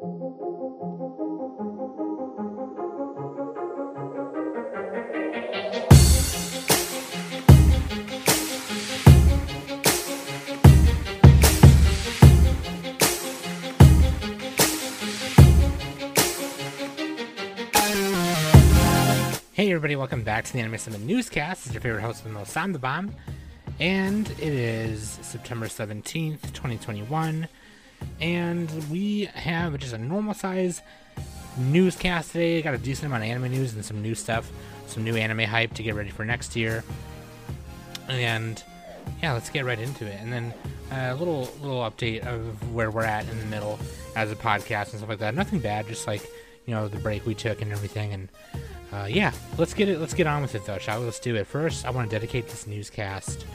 Hey everybody, welcome back to the Anime Summit Newscast. It's your favorite host of the most, Sam the Bomb. And it is September 17th, 2021. And we have just a normal size newscast today. Got a decent amount of anime news and some new stuff, some new anime hype to get ready for next year. And yeah, let's get right into it. And then a little little update of where we're at in the middle as a podcast and stuff like that. Nothing bad, just like, you know, the break we took and everything and uh, yeah, let's get it. Let's get on with it, though, shall we? Let's do it. First, I want to dedicate this newscast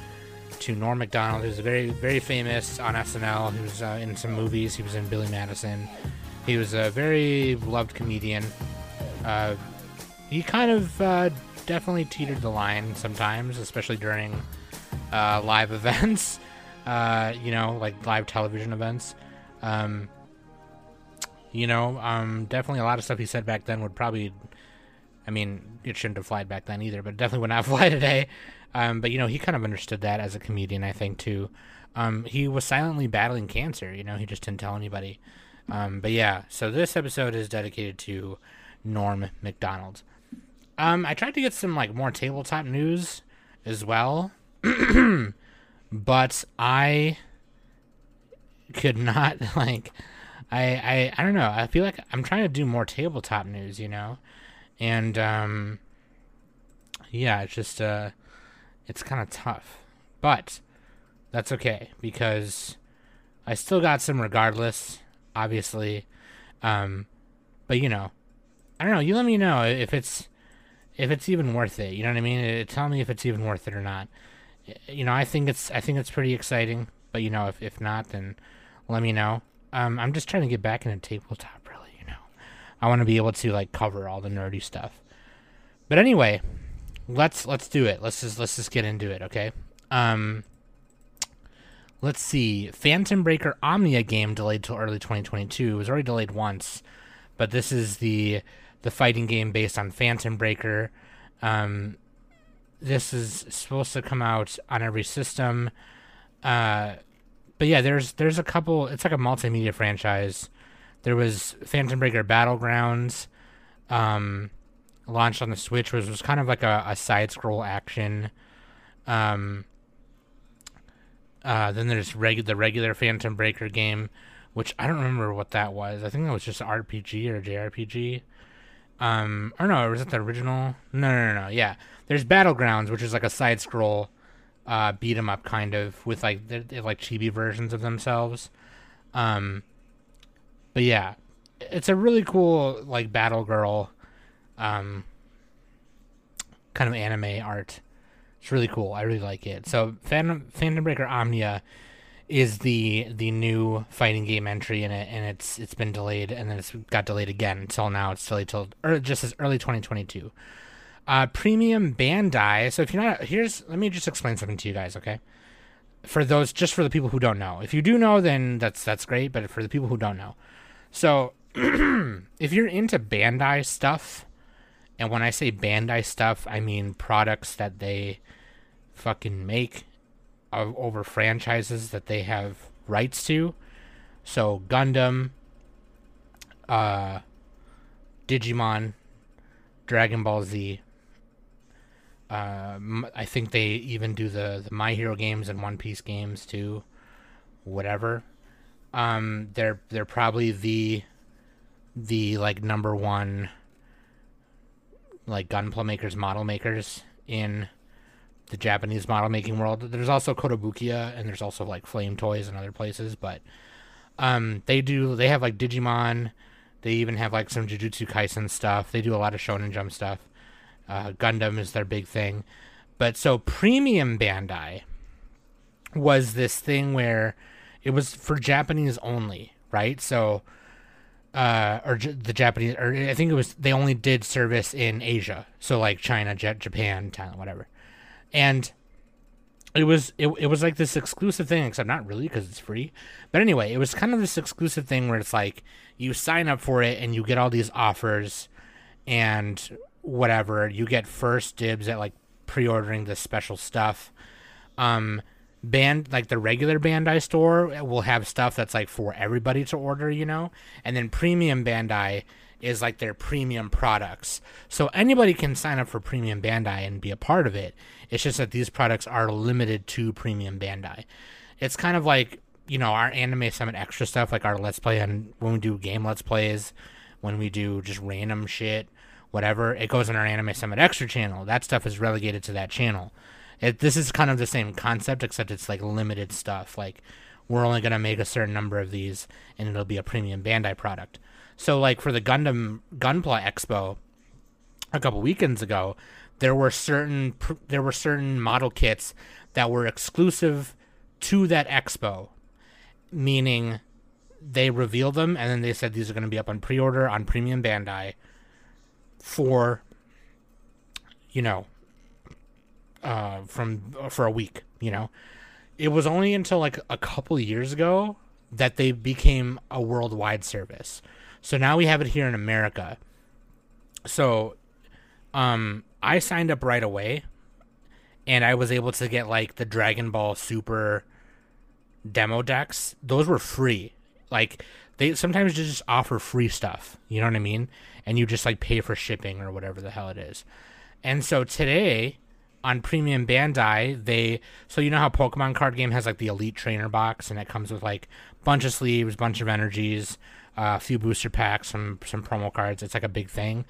to Norm Macdonald, who's very, very famous on SNL. He was uh, in some movies. He was in Billy Madison. He was a very loved comedian. Uh, he kind of uh, definitely teetered the line sometimes, especially during uh, live events. Uh, you know, like live television events. Um, you know, um, definitely a lot of stuff he said back then would probably I mean, it shouldn't have flied back then either, but definitely would not fly today. Um, but you know, he kind of understood that as a comedian, I think too. Um, he was silently battling cancer. You know, he just didn't tell anybody. Um, but yeah, so this episode is dedicated to Norm Macdonald. Um, I tried to get some like more tabletop news as well, but I could not like. I, I I don't know. I feel like I'm trying to do more tabletop news, you know and um, yeah, it's just uh, it's kind of tough, but that's okay because I still got some regardless, obviously. Um, but you know, I don't know. You let me know if it's if it's even worth it. You know what I mean? Uh, tell me if it's even worth it or not. You know, I think it's I think it's pretty exciting. But you know, if if not, then let me know. Um, I'm just trying to get back into tabletop really. You know, I want to be able to like cover all the nerdy stuff. But anyway, let's let's do it. Let's just let's just get into it, okay? Um let's see. Phantom Breaker Omnia game delayed till early 2022. It was already delayed once, but this is the the fighting game based on Phantom Breaker. Um this is supposed to come out on every system. Uh but yeah, there's there's a couple it's like a multimedia franchise there was Phantom Breaker Battlegrounds, um, launched on the Switch, which was kind of like a, a side scroll action. Um, uh, then there's regu- the regular Phantom Breaker game, which I don't remember what that was. I think that was just RPG or JRPG. Um, or no, was it the original? No, no, no, no. Yeah, there's Battlegrounds, which is like a side scroll, uh, beat 'em up kind of with like they're, they're like chibi versions of themselves. Um, but yeah, it's a really cool like battle girl, um, kind of anime art. It's really cool. I really like it. So Phantom, Phantom Breaker Omnia is the the new fighting game entry in it, and it's it's been delayed, and then it's got delayed again until now. It's delayed till or just as early 2022. Uh, premium Bandai. So if you're not here's let me just explain something to you guys, okay? For those just for the people who don't know. If you do know, then that's that's great. But for the people who don't know, so, if you're into Bandai stuff, and when I say Bandai stuff, I mean products that they fucking make over franchises that they have rights to. So, Gundam, uh, Digimon, Dragon Ball Z. Uh, I think they even do the, the My Hero games and One Piece games too. Whatever. Um, they're they're probably the the like number one like gunpla makers, model makers in the Japanese model making world. There's also Kotobukiya and there's also like Flame Toys and other places, but um, they do they have like Digimon. They even have like some Jujutsu Kaisen stuff. They do a lot of Shonen Jump stuff. Uh, Gundam is their big thing, but so premium Bandai was this thing where it was for Japanese only, right? So, uh, or J- the Japanese, or I think it was they only did service in Asia, so like China, J- Japan, Thailand, whatever. And it was it, it was like this exclusive thing except not really because it's free. But anyway it was kind of this exclusive thing where it's like you sign up for it and you get all these offers and whatever. You get first dibs at like pre-ordering this special stuff. Um band like the regular bandai store will have stuff that's like for everybody to order you know? And then premium bandai is like their premium products. So anybody can sign up for premium bandai and be a part of it. It's just that these products are limited to premium bandai. It's kind of like you know our anime summit extra stuff like our let's play and when we do game let's plays when we do just random shit whatever. It goes on our anime summit extra channel. That stuff is relegated to that channel it, this is kind of the same concept, except it's like limited stuff. Like we're only gonna make a certain number of these, and it'll be a premium Bandai product. So like for the Gundam Gunpla Expo a couple weekends ago, there were certain there were certain model kits that were exclusive to that expo, meaning they revealed them and then they said these are going to be up on pre-order on premium Bandai for you know uh, from for a week. You know, it was only until like a couple years ago that they became a worldwide service. So now we have it here in America. So, um, I signed up right away, and I was able to get like the Dragon Ball Super demo decks. Those were free. Like they sometimes just offer free stuff. You know what I mean? And you just like pay for shipping or whatever the hell it is. And so today on premium Bandai, they so you know how Pokemon card game has like the Elite Trainer box, and it comes with like bunch of sleeves, bunch of energies, uh, a few booster packs, some some promo cards. It's like a big thing.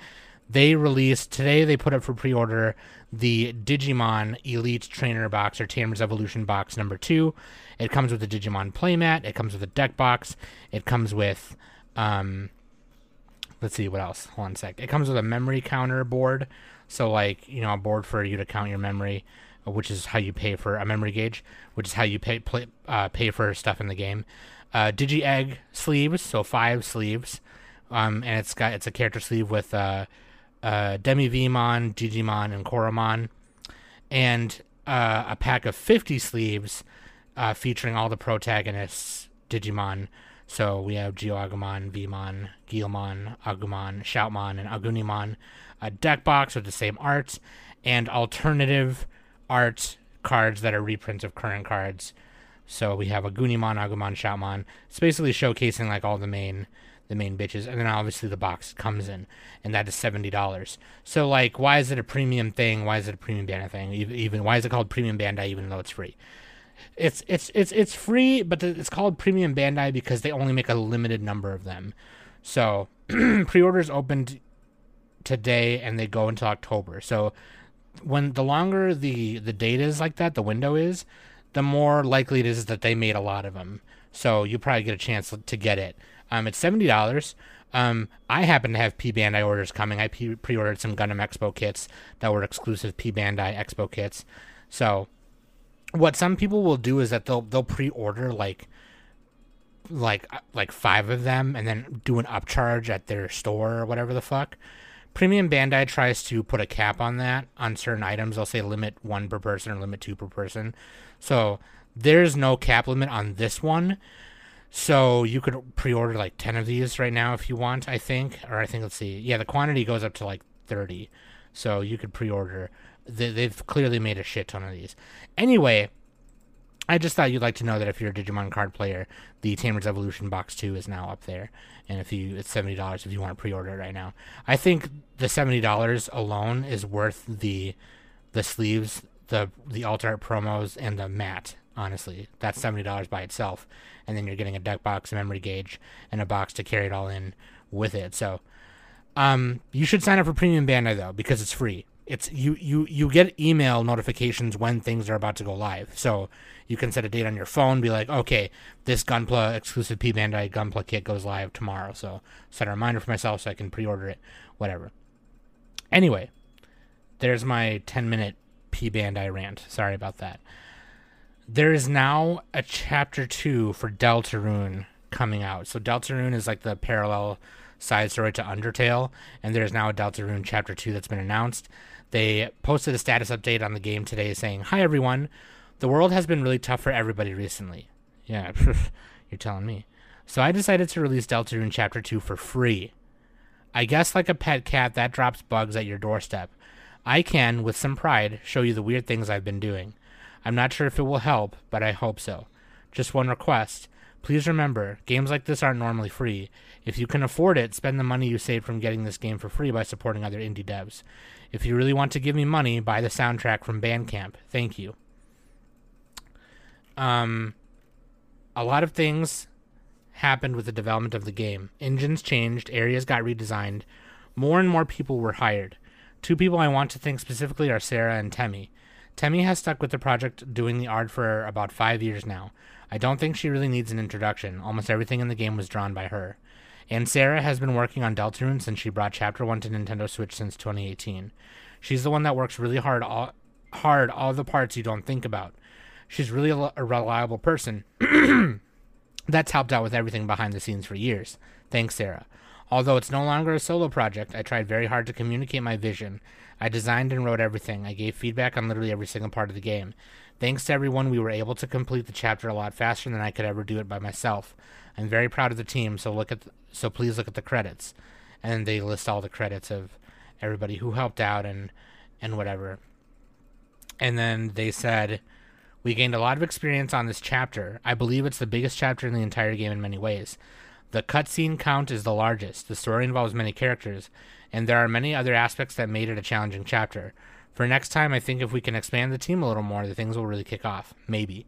They released today. They put up for pre-order the Digimon Elite Trainer box or Tamers Evolution box number two. It comes with a Digimon playmat. It comes with a deck box. It comes with um, let's see what else. Hold on a sec. It comes with a memory counter board so like you know a board for you to count your memory, which is how you pay for a memory gauge, which is how you pay play, uh, pay for stuff in the game. Uh, Digi Egg sleeves, so five sleeves, um, and it's got it's a character sleeve with uh, uh, DemiVeemon, Digimon, and Koromon, and uh, a pack of fifty sleeves uh, featuring all the protagonists Digimon. So we have Geoagumon, Veemon, Guilmon, Agumon, Shoutmon, and Agunimon a deck box with the same arts and alternative art cards that are reprints of current cards. So we have Agunimon, Agumon, Shoutmon. It's basically showcasing like all the main the main bitches, and then obviously the box comes in, and that is seventy dollars. So like, why is it a premium thing? Why is it a premium Bandai thing? Even why is it called premium Bandai even though it's free? It's it's it's it's free, but it's called premium Bandai because they only make a limited number of them. So pre-orders opened today and they go until October. So when the longer the the date is like that, the window is, the more likely it is that they made a lot of them. So you probably get a chance to get it. Um, it's seventy dollars. Um, I happen to have P Bandai orders coming. I pre ordered some Gundam Expo kits that were exclusive P Bandai Expo kits. So, what some people will do is that they'll they'll pre order like like like five of them and then do an upcharge at their store or whatever the fuck. Premium Bandai tries to put a cap on that on certain items. They'll say limit one per person or limit two per person. So there's no cap limit on this one. So you could pre-order like 10 of these right now if you want, I think. Or I think let's see. Yeah, the quantity goes up to like 30. So you could pre-order. They've clearly made a shit ton of these. Anyway, I just thought you'd like to know that if you're a Digimon card player, the Tamers Evolution Box 2 is now up there. And if you it's seventy dollars if you want to pre order it right now. I think the seventy dollars alone is worth the the sleeves, the the alt art promos, and the mat, honestly. That's seventy dollars by itself. And then you're getting a deck box, a memory gauge, and a box to carry it all in with it. So um you should sign up for premium Bandai though, because it's free it's you you you get email notifications when things are about to go live. So you can set a date on your phone, be like, okay, this Gunpla exclusive P Bandai Gunpla kit goes live tomorrow. So set a reminder for myself so I can pre-order it, whatever. Anyway, there's my 10 minute P Bandai rant. Sorry about that. There is now a chapter two for Deltarune coming out. So Deltarune is like the parallel side story to Undertale, and there's now a Deltarune chapter two that's been announced. They posted a status update on the game today saying, Hi everyone, The world has been really tough for everybody recently. Yeah, you're telling me. So I decided to release Deltarune Chapter 2 for free. I guess like a pet cat that drops bugs at your doorstep. I can, with some pride, show you the weird things I've been doing. I'm not sure if it will help, but I hope so. Just one request. Please remember, games like this aren't normally free. If you can afford it, spend the money you saved from getting this game for free by supporting other indie devs. If you really want to give me money, buy the soundtrack from Bandcamp. Thank you. Um, a lot of things happened with the development of the game. Engines changed, areas got redesigned, more and more people were hired. Two people I want to thank specifically are Sarah and Temmie. Temmie has stuck with the project doing the art for about five years now. I don't think she really needs an introduction. Almost everything in the game was drawn by her. And Sarah has been working on Deltarune since she brought Chapter 1 to Nintendo Switch since 2018. She's the one that works really hard all, hard all the parts you don't think about. She's really a, a reliable person. That's helped out with everything behind the scenes for years. Thanks, Sarah. Although it's no longer a solo project, I tried very hard to communicate my vision. I designed and wrote everything. I gave feedback on literally every single part of the game. Thanks to everyone, we were able to complete the chapter a lot faster than I could ever do it by myself. I'm very proud of the team, so look at the, so please look at the credits. And they list all the credits of everybody who helped out and and whatever. And then they said we gained a lot of experience on this chapter. I believe it's the biggest chapter in the entire game in many ways. The cutscene count is the largest, the story involves many characters, and there are many other aspects that made it a challenging chapter. For next time, I think if we can expand the team a little more, the things will really kick off. Maybe.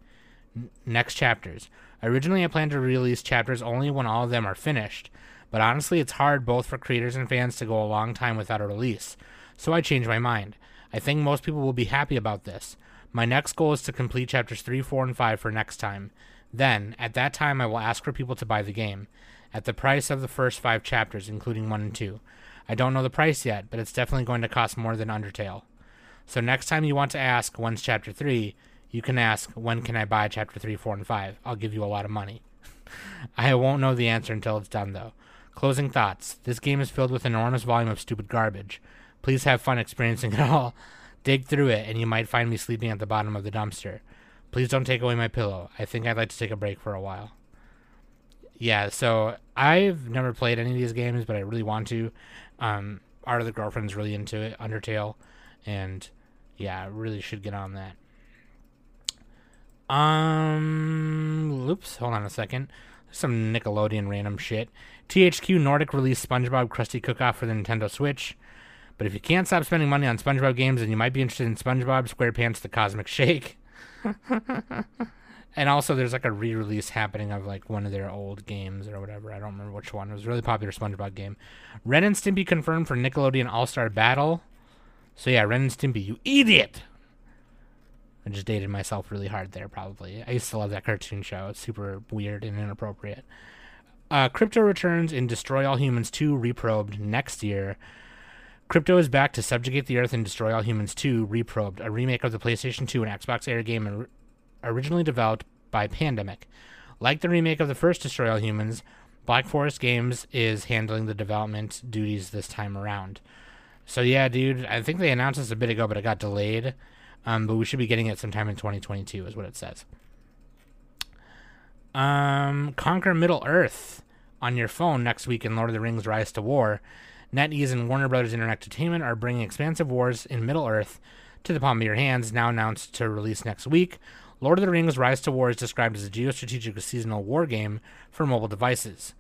N- next chapters. Originally, I planned to release chapters only when all of them are finished, but honestly, it's hard both for creators and fans to go a long time without a release. So I changed my mind. I think most people will be happy about this. My next goal is to complete chapters 3, 4, and 5 for next time. Then, at that time, I will ask for people to buy the game, at the price of the first five chapters, including 1 and 2. I don't know the price yet, but it's definitely going to cost more than Undertale. So next time you want to ask, when's chapter 3, you can ask, when can I buy chapter 3, 4, and 5? I'll give you a lot of money. I won't know the answer until it's done, though. Closing thoughts. This game is filled with an enormous volume of stupid garbage. Please have fun experiencing it all. Dig through it, and you might find me sleeping at the bottom of the dumpster. Please don't take away my pillow. I think I'd like to take a break for a while. Yeah, so I've never played any of these games, but I really want to. Um, Art of the Girlfriend's really into it, Undertale, and yeah, I really should get on that. Um, oops, hold on a second. Some Nickelodeon random shit. THQ Nordic released SpongeBob Krusty Cook-Off for the Nintendo Switch. But if you can't stop spending money on SpongeBob games, then you might be interested in SpongeBob SquarePants The Cosmic Shake. and also, there's like a re-release happening of like one of their old games or whatever. I don't remember which one. It was a really popular SpongeBob game. Ren and Stimpy confirmed for Nickelodeon All Star Battle. So yeah, Ren and Stimpy, you idiot! I just dated myself really hard there. Probably. I used to love that cartoon show. It's super weird and inappropriate. Uh, Crypto returns in Destroy All Humans 2 Reprobed next year. Crypto is back to subjugate the Earth and destroy all humans 2 Reprobed, a remake of the PlayStation 2 and Xbox Air game originally developed by Pandemic. Like the remake of the first Destroy All Humans, Black Forest Games is handling the development duties this time around. So yeah, dude, I think they announced this a bit ago, but it got delayed. Um, but we should be getting it sometime in 2022, is what it says. Um, Conquer Middle Earth on your phone next week in Lord of the Rings: Rise to War. NetEase and Warner Brothers Internet Entertainment are bringing Expansive Wars in Middle Earth to the palm of your hands, now announced to release next week. Lord of the Rings Rise to War is described as a geostrategic seasonal war game for mobile devices.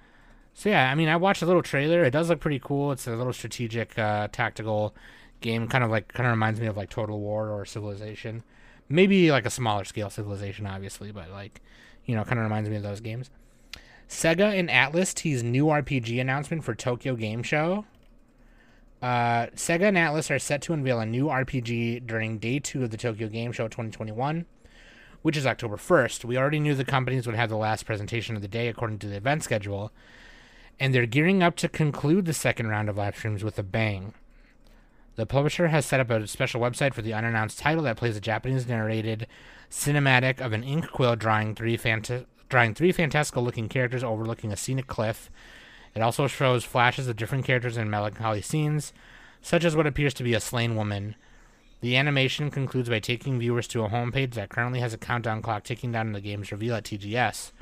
So yeah, I mean, I watched a little trailer. It does look pretty cool. It's a little strategic, uh, tactical game, kind of like kind of reminds me of like Total War or Civilization. Maybe like a smaller scale Civilization, obviously, but like you know, kind of reminds me of those games. Sega and Atlus tease new RPG announcement for Tokyo Game Show. Uh, Sega and Atlus are set to unveil a new RPG during day two of the Tokyo Game Show 2021, which is October 1st. We already knew the companies would have the last presentation of the day according to the event schedule, and they're gearing up to conclude the second round of live streams with a bang. The publisher has set up a special website for the unannounced title that plays a Japanese narrated cinematic of an ink quill drawing three, drawing three fantastical looking characters overlooking a scenic cliff. It also shows flashes of different characters in melancholy scenes, such as what appears to be a slain woman. The animation concludes by taking viewers to a homepage that currently has a countdown clock ticking down to the game's reveal at TGS.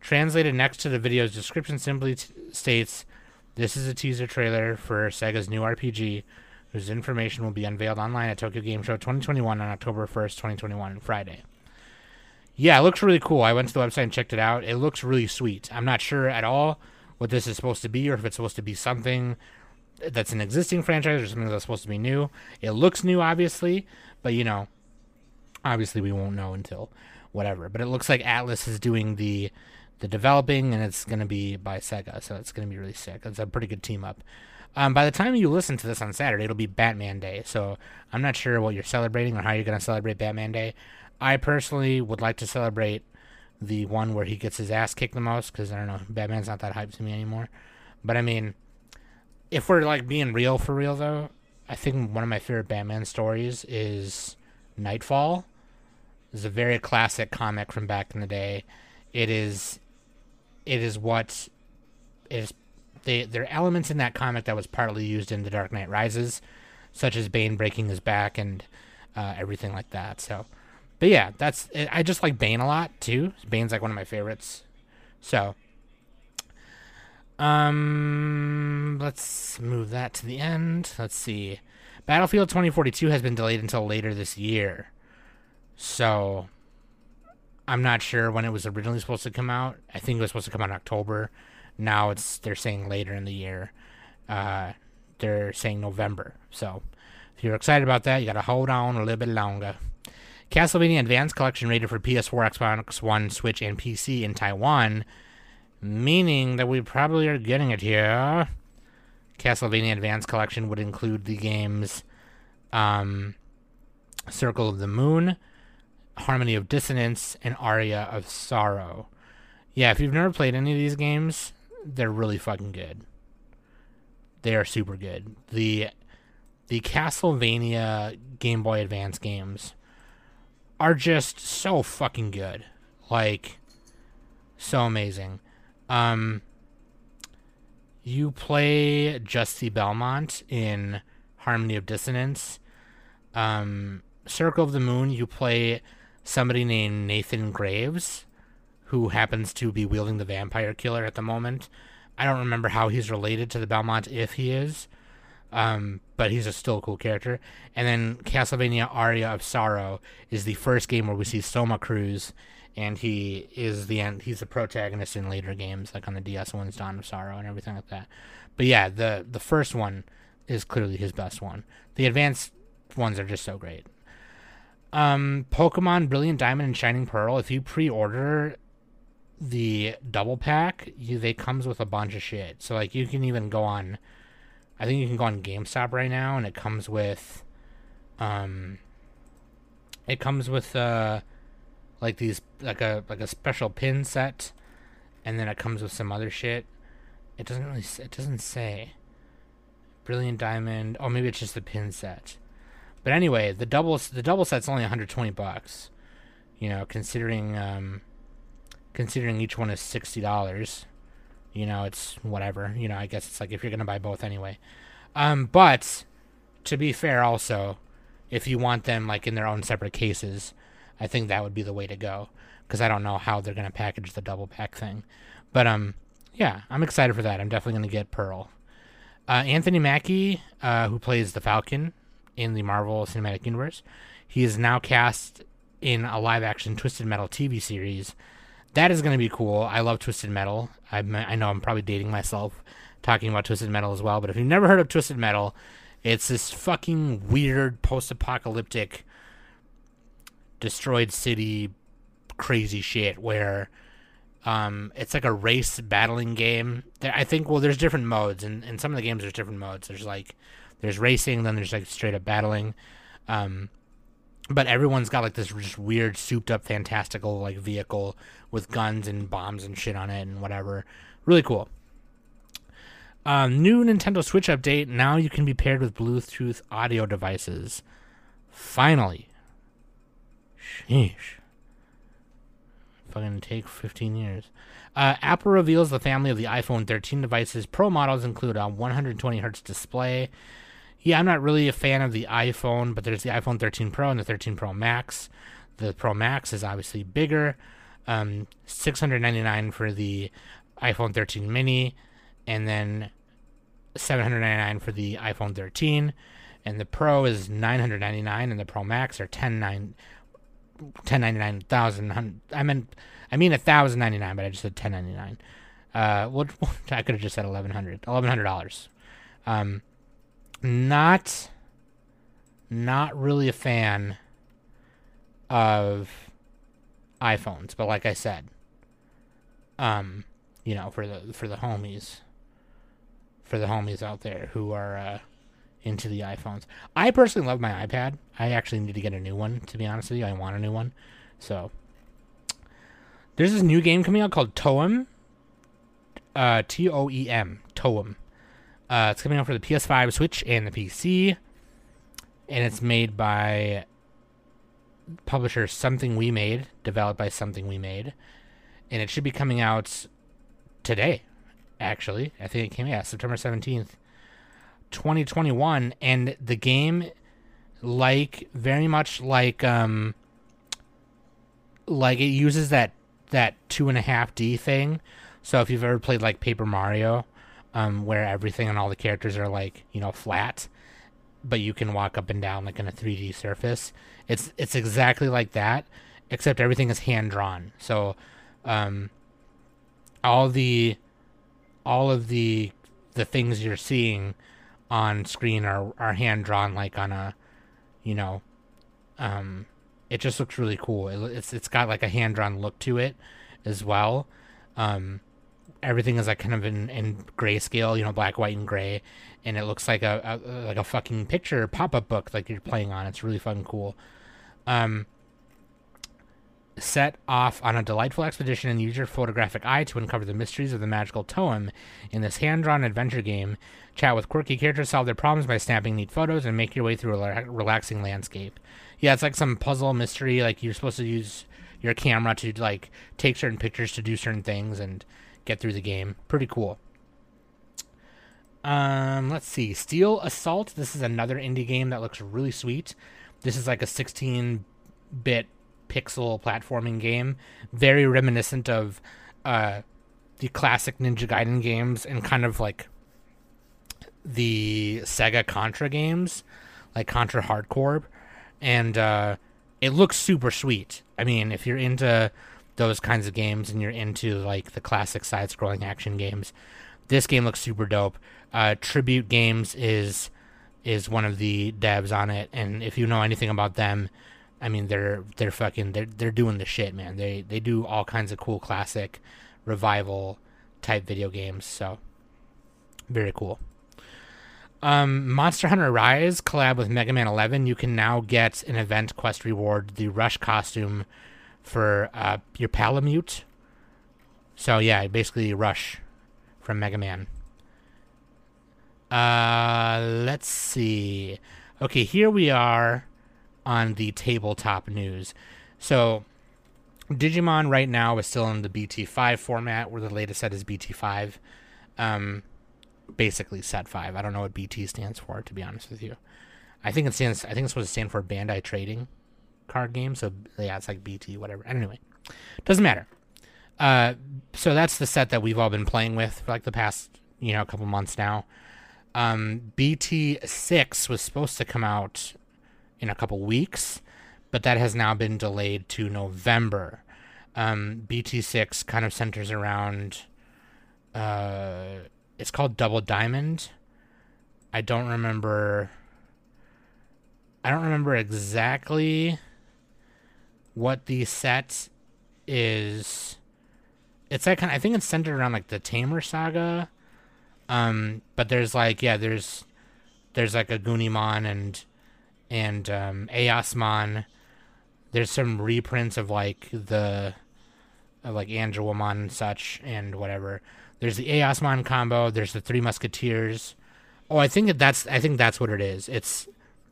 Translated next to the video's description simply t- states, "This is a teaser trailer for Sega's new RPG, whose information will be unveiled online at Tokyo Game Show 2021 on October 1st, 2021, Friday." Yeah, it looks really cool. I went to the website and checked it out. It looks really sweet. I'm not sure at all what this is supposed to be or if it's supposed to be something that's an existing franchise or something that's supposed to be new. It looks new, obviously, but you know, obviously we won't know until whatever. But it looks like Atlus is doing the the developing, and it's going to be by Sega, so it's going to be really sick. It's a pretty good team up. Um, by the time you listen to this on Saturday, it'll be Batman Day, so I'm not sure what you're celebrating or how you're going to celebrate Batman Day. I personally would like to celebrate the one where he gets his ass kicked the most because I don't know, Batman's not that hype to me anymore. But I mean, if we're like being real for real though, I think one of my favorite Batman stories is Knightfall. It's a very classic comic from back in the day. It is, it is what is they there are elements in that comic that was partly used in The Dark Knight Rises, such as Bane breaking his back and uh, everything like that. So but yeah, that's I just like Bane a lot too. Bane's like one of my favorites. So, um, let's move that to the end. Let's see. Battlefield 2042 has been delayed until later this year. So, I'm not sure when it was originally supposed to come out. I think it was supposed to come out in October. Now it's they're saying later in the year. Uh, they're saying November. So, if you're excited about that, you got to hold on a little bit longer. Castlevania Advanced Collection rated for PS4, Xbox One, Switch, and PC in Taiwan, meaning that we probably are getting it here. Castlevania Advanced Collection would include the games um, Circle of the Moon, Harmony of Dissonance, and Aria of Sorrow. Yeah, if you've never played any of these games, they're really fucking good. They are super good. The the Castlevania Game Boy Advance games are just so fucking good. Like so amazing. Um you play Juste Belmont in Harmony of Dissonance. Um Circle of the Moon, you play somebody named Nathan Graves, who happens to be wielding the vampire killer at the moment. I don't remember how he's related to the Belmont, if he is. Um, but he's a still cool character. And then Castlevania Aria of Sorrow is the first game where we see Soma Cruz, and he is the end. He's the protagonist in later games, like on the DS ones, Dawn of Sorrow, and everything like that. But yeah, the the first one is clearly his best one. The advanced ones are just so great. Um, Pokemon Brilliant Diamond and Shining Pearl. If you pre-order the double pack, you they comes with a bunch of shit. So like you can even go on I think you can go on GameStop right now, and it comes with, um, it comes with uh, like these like a like a special pin set, and then it comes with some other shit. It doesn't really it doesn't say. Brilliant diamond. Oh, maybe it's just the pin set. But anyway, the double the double set's only 120 bucks. You know, considering um, considering each one is sixty dollars you know, it's whatever. You know, I guess it's like if you're gonna buy both anyway. Um, but to be fair, also, if you want them like in their own separate cases, I think that would be the way to go. Because I don't know how they're gonna package the double pack thing. But um, yeah, I'm excited for that. I'm definitely gonna get Pearl. Uh, Anthony Mackie, uh, who plays the Falcon in the Marvel Cinematic Universe, he is now cast in a live-action Twisted Metal TV series that is going to be cool. I love Twisted Metal. I I know I'm probably dating myself talking about Twisted Metal as well, but if you've never heard of Twisted Metal, it's this fucking weird post-apocalyptic destroyed city crazy shit where um, it's like a race battling game. I think well, there's different modes, and in some of the games there's different modes. There's like there's racing, then there's like straight up battling. Um, but everyone's got like this just weird souped up fantastical like vehicle with guns and bombs and shit on it and whatever. Really cool. Um, new nintendo switch update. Now you can be paired with bluetooth audio devices. Finally. Sheesh. Fucking take 15 years. Uh, apple reveals the family of the iphone 13 devices. Pro models include a 120 hertz display yeah, I'm not really a fan of the iPhone, but there's the iPhone 13 Pro and the 13 Pro Max. The Pro Max is obviously bigger. Um, 699 for the iPhone 13 mini, and then 799 for the iPhone 13. And the Pro is 999, and the Pro Max are 1099. 1099 I meant I mean 1099 but I just said 1099 uh what I could have just said 1100 $1100 um not not really a fan of iPhones but like I said um you know for the for the homies for the homies out there who are uh into the iPhones. I personally love my iPad. I actually need to get a new one, to be honest with you. I want a new one. So there's this new game coming out called Toem. Uh, T O E M. Toem. Uh, it's coming out for the PS5, Switch, and the PC. And it's made by publisher Something We Made, developed by Something We Made. And it should be coming out today, actually. I think it came, yeah, September 17th. 2021 and the game like very much like um like it uses that that two and a half D thing. So if you've ever played like Paper Mario, um, where everything and all the characters are like you know flat, but you can walk up and down like in a 3D surface. It's it's exactly like that, except everything is hand drawn. So, um, all the all of the the things you're seeing on screen are are hand drawn like on a you know um it just looks really cool it, it's it's got like a hand drawn look to it as well um everything is like kind of in in grayscale you know black white and gray. And it looks like a, a like a fucking picture pop-up book like you're playing on. It's really fucking cool. Um set off on a delightful expedition and use your photographic eye to uncover the mysteries of the magical toem in this hand-drawn adventure game. Chat with quirky characters solve their problems by snapping neat photos and make your way through a relaxing landscape. Yeah it's like some puzzle mystery like you're supposed to use your camera to like take certain pictures to do certain things and get through the game. Pretty cool. Um let's see. Steel assault. This is another indie game that looks really sweet. This is like a 16 bit pixel platforming game, very reminiscent of uh, the classic Ninja Gaiden games and kind of like the Sega Contra games, like Contra Hard Corps. And uh, it looks super sweet. I mean, if you're into those kinds of games and you're into like the classic side-scrolling action games, this game looks super dope. Uh, Tribute Games is is one of the devs on it, and if you know anything about them, I mean, they're they're fucking they're they're doing the shit, man. They they do all kinds of cool classic revival type video games. So very cool. Um, Monster Hunter Rise collab with Mega Man 11. You can now get an event quest reward, the Rush costume for uh, your Palamute. So yeah, basically Rush from Mega Man. Uh, let's see. Okay, here we are on the tabletop news. So, Digimon right now is still in the BT5 format, where the latest set is BT5. Um, basically set 5. I don't know what BT stands for, to be honest with you. I think it stands, I think it's supposed to stand for Bandai Trading card game. So, yeah, it's like BT, whatever. Anyway, doesn't matter. Uh, so that's the set that we've all been playing with for like the past, you know, couple months now. Um, BT6 was supposed to come out in a couple weeks, but that has now been delayed to November. Um, BT6 kind of centers around. Uh, it's called Double Diamond. I don't remember. I don't remember exactly what the set is. It's like kind of, I think it's centered around like the Tamer saga. Um, but there's like yeah, there's there's like a Gunimon and and um, Eosmon. There's some reprints of like the of like Angewomon and such and whatever. There's the Eosmon combo. There's the Three Musketeers. Oh, I think that that's I think that's what it is. It's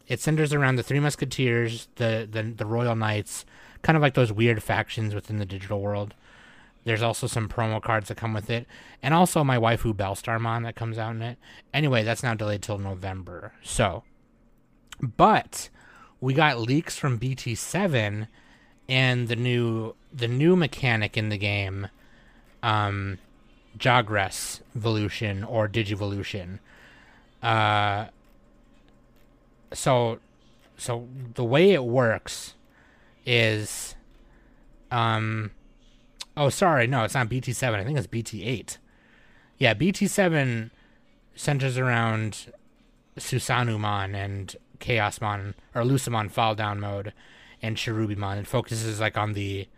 it centers around the Three Musketeers, the the the Royal Knights, kind of like those weird factions within the digital world. There's also some promo cards that come with it, and also my waifu Bellstarmon that comes out in it. Anyway, that's now delayed till November. So, but we got leaks from BT7 and the new the new mechanic in the game, um, Jogress Evolution or Digivolution. Uh, so, so the way it works is, um, oh sorry, no, it's not BT7. I think it's BT8. Yeah, BT7 centers around Susanoomon and Chaosmon or Lucemon fall down mode and Cherubimon. It focuses like on the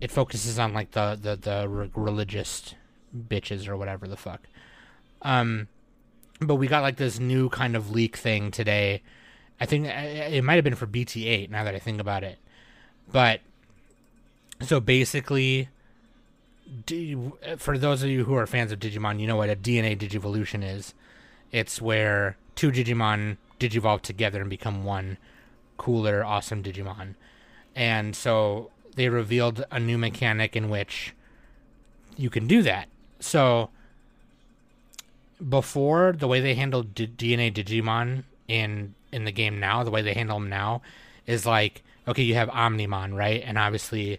it focuses on like the the the re- religious bitches or whatever the fuck. Um but we got like this new kind of leak thing today. I think it might have been for BT8 now that I think about it. But so basically for those of you who are fans of Digimon, you know what a DNA Digivolution is. It's where two Digimon digivolve together and become one cooler, awesome Digimon. And so they revealed a new mechanic in which you can do that. So before the way they handled D- DNA Digimon in in the game now, the way they handle them now is like okay, you have Omnimon, right? And obviously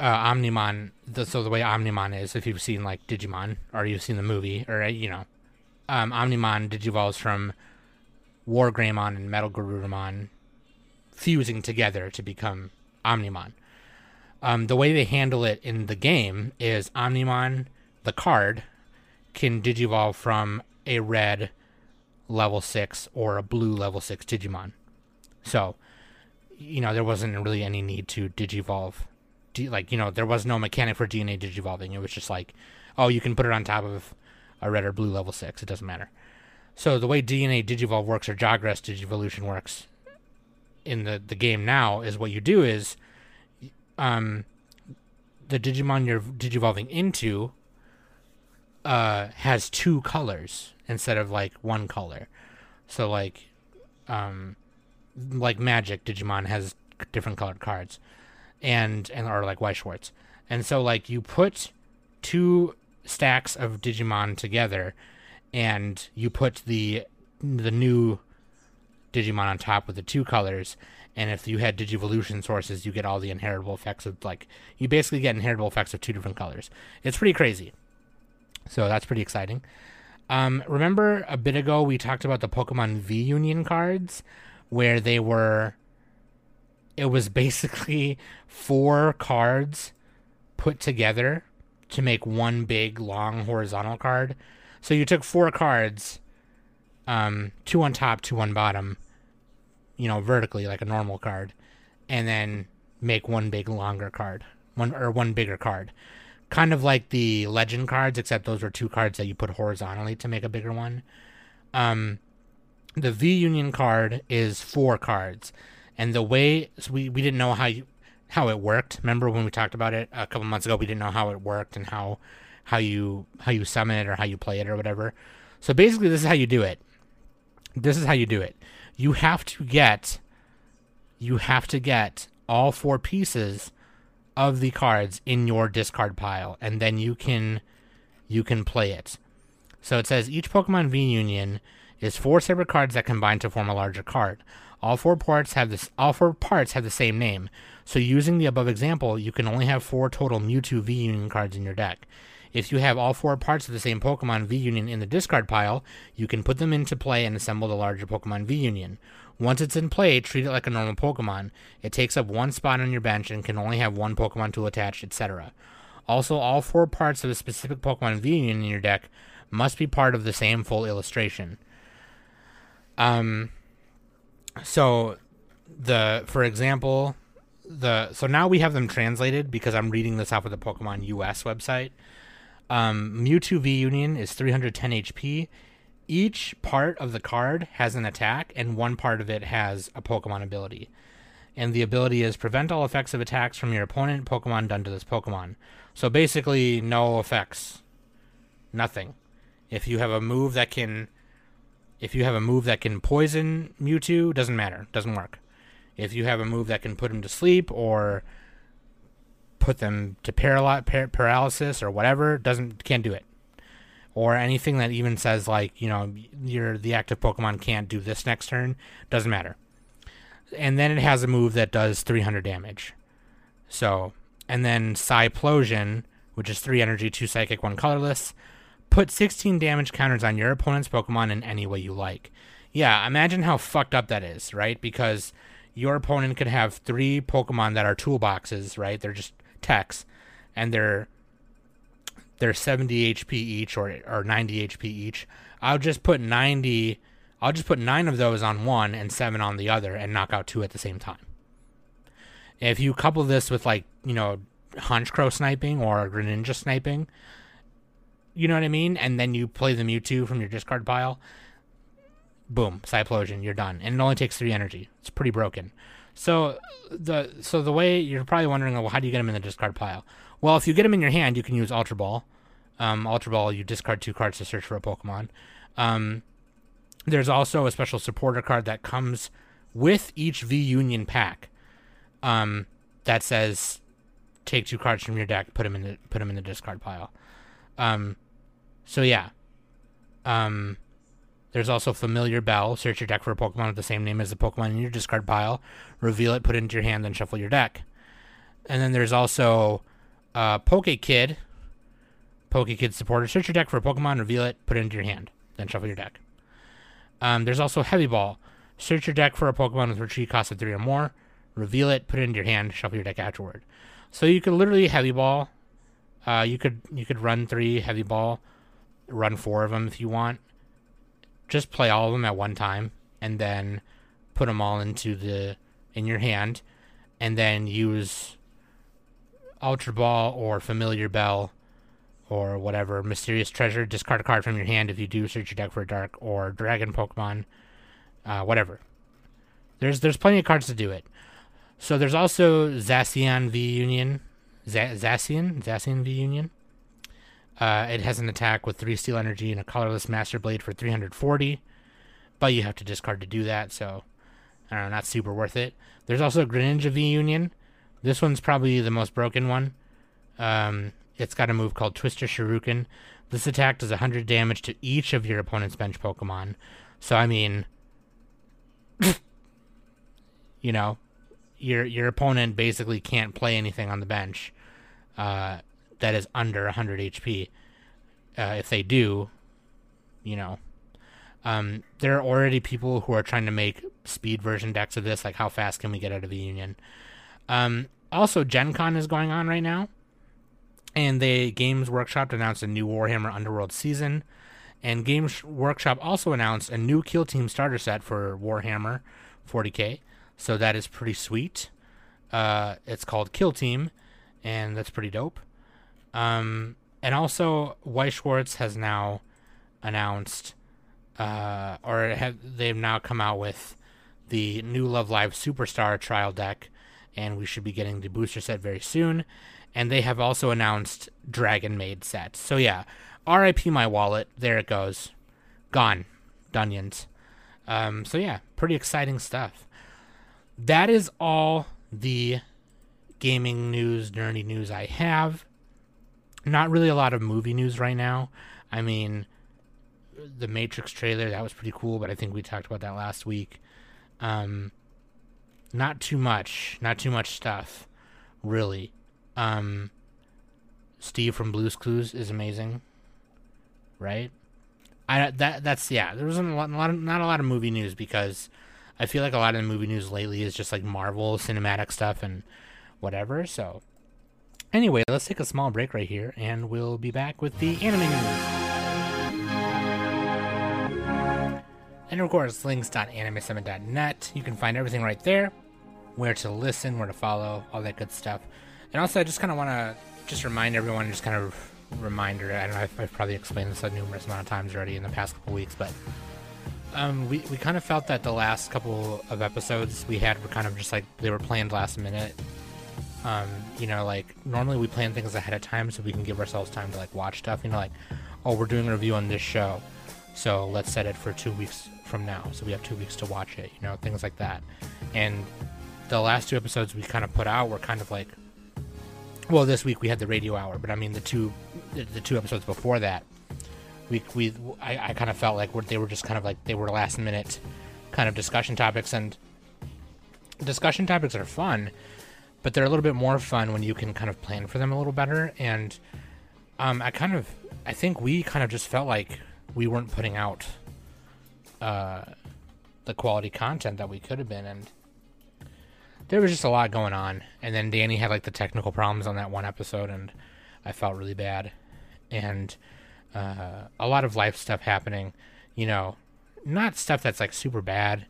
uh, Omnimon. The, so the way Omnimon is, if you've seen like Digimon or you've seen the movie, or you know, um, Omnimon digivolves from Wargreymon and Metal Garurumon fusing together to become Omnimon. Um, the way they handle it in the game is Omnimon, the card, can digivolve from a red level 6 or a blue level 6 Digimon. So, you know, there wasn't really any need to digivolve like you know there was no mechanic for DNA digivolving. It was just like, oh, you can put it on top of a red or blue level six. It doesn't matter. So the way DNA digivolve works or Jogress digivolution works in the the game now is what you do is, um, the Digimon you're digivolving into, uh, has two colors instead of like one color. So like, um, like Magic Digimon has different colored cards and and or like Weiss Schwarz. And so like you put two stacks of Digimon together and you put the the new Digimon on top with the two colors and if you had Digivolution sources you get all the inheritable effects of like you basically get inheritable effects of two different colors. It's pretty crazy. So that's pretty exciting. Um, remember a bit ago we talked about the Pokemon V Union cards where they were it was basically four cards put together to make one big long horizontal card. So you took four cards, um, two on top, two on bottom, you know, vertically like a normal card, and then make one big longer card, one or one bigger card. Kind of like the legend cards, except those were two cards that you put horizontally to make a bigger one. Um, the V Union card is four cards and the way so we, we didn't know how you how it worked. Remember when we talked about it a couple months ago? We didn't know how it worked and how how you how you summon it or how you play it or whatever. So basically, this is how you do it. This is how you do it. You have to get you have to get all four pieces of the cards in your discard pile, and then you can you can play it. So it says each Pokemon V Union is four separate cards that combine to form a larger card. All four parts have this. All four parts have the same name. So using the above example, you can only have four total Mewtwo V Union cards in your deck. If you have all four parts of the same Pokemon V Union in the discard pile, you can put them into play and assemble the larger Pokemon V Union. Once it's in play, treat it like a normal Pokemon. It takes up one spot on your bench and can only have one Pokemon tool attached, etc. Also, all four parts of a specific Pokemon V Union in your deck must be part of the same full illustration. Um, so the for example the so now we have them translated because I'm reading this off of the Pokemon US website. Um, Mewtwo V Union is 310 HP. Each part of the card has an attack, and one part of it has a Pokemon ability. And the ability is prevent all effects of attacks from your opponent Pokemon done to this Pokemon. So basically, no effects, nothing. If you have a move that can if you have a move that can poison Mewtwo, doesn't matter, doesn't work. If you have a move that can put him to sleep or put them to paraly- par- paralysis or whatever doesn't can't do it or anything that even says like you know your the active pokemon can't do this next turn doesn't matter. And then it has a move that does 300 damage. So and then Cyplosion, which is 3 energy 2 psychic 1 colorless put 16 damage counters on your opponent's pokemon in any way you like. Yeah imagine how fucked up that is right? Because your opponent could have three pokemon that are toolboxes right? They're just techs and they're they're 70 HP each or or 90 HP each. I'll just put 90 I'll just put 9 of those on one and 7 on the other and knock out two at the same time. If you couple this with like, you know, Honchkrow sniping or Greninja sniping, you know what I mean? And then you play the Mewtwo from your discard pile, boom, Psysplosion, you're done. And it only takes 3 energy. It's pretty broken. So the so the way you're probably wondering, well, how do you get them in the discard pile? Well, if you get them in your hand, you can use Ultra Ball. Um, Ultra Ball, you discard two cards to search for a Pokemon. Um, there's also a special supporter card that comes with each V Union pack. Um, that says, take two cards from your deck, put them in the put them in the discard pile. Um, so yeah. Um, there's also Familiar Bell. Search your deck for a Pokemon with the same name as the Pokemon in your discard pile. Reveal it, put it into your hand, then shuffle your deck. And then there's also uh, Poke Kid. Poke Kid supporter. Search your deck for a Pokemon, reveal it, put it into your hand, then shuffle your deck. Um, there's also Heavy Ball. Search your deck for a Pokemon with retreat cost of three or more, reveal it, put it into your hand, shuffle your deck afterward. So you could literally Heavy Ball. Uh, you could you could run three Heavy Ball, run four of them if you want just play all of them at one time and then put them all into the in your hand and then use ultra ball or familiar bell or whatever mysterious treasure discard a card from your hand if you do search your deck for a dark or dragon pokemon uh, whatever there's there's plenty of cards to do it so there's also zacian v union Z- zacian zacian v union uh, it has an attack with three steel energy and a colorless master blade for 340, but you have to discard to do that, so I don't know, not super worth it. There's also Greninja V Union. This one's probably the most broken one. Um, it's got a move called Twister Shuriken. This attack does 100 damage to each of your opponent's bench Pokemon. So I mean, you know, your your opponent basically can't play anything on the bench. Uh, that is under 100 HP. Uh, if they do, you know, um, there are already people who are trying to make speed version decks of this, like how fast can we get out of the union. Um, also, Gen Con is going on right now, and the Games Workshop announced a new Warhammer Underworld season, and Games Workshop also announced a new Kill Team starter set for Warhammer 40k. So that is pretty sweet. Uh, it's called Kill Team, and that's pretty dope. Um, and also, Weiss Schwarz has now announced, uh, or have they've now come out with the new Love Live Superstar trial deck, and we should be getting the booster set very soon. And they have also announced Dragon Maid set. So yeah, R.I.P. my wallet. There it goes, gone, Dunions. Um, so yeah, pretty exciting stuff. That is all the gaming news, nerdy news I have not really a lot of movie news right now. I mean, the Matrix trailer that was pretty cool, but I think we talked about that last week. Um, not too much, not too much stuff, really. Um, Steve from Blue's Clues is amazing, right? I that that's yeah. There wasn't a lot, not a lot of movie news because I feel like a lot of the movie news lately is just like Marvel cinematic stuff and whatever. So Anyway, let's take a small break right here, and we'll be back with the anime news. And of course, links.animesummit.net. You can find everything right there where to listen, where to follow, all that good stuff. And also, I just kind of want to just remind everyone, just kind of reminder. I don't know, I've, I've, probably explained this a numerous amount of times already in the past couple weeks, but um, we, we kind of felt that the last couple of episodes we had were kind of just like they were planned last minute um, you know, like normally we plan things ahead of time so we can give ourselves time to like watch stuff. You know, like, oh, we're doing a review on this show, so let's set it for two weeks from now, so we have two weeks to watch it. You know, things like that. And the last two episodes we kind of put out were kind of like well, this week we had the radio hour, but I mean the two the, two episodes before that, we we I, I kind of felt like they were just kind of like they were last minute kind of discussion topics, and discussion topics are fun, but they're a little bit more fun when you can kind of plan for them a little better. And um, I kind of I think we kind of just felt like we weren't putting out uh, the quality content that we could have been, and there was just a lot going on. And then Danny had like the technical problems on that one episode, and I felt really bad. And uh, a lot of life stuff happening, you know, not stuff that's like super bad,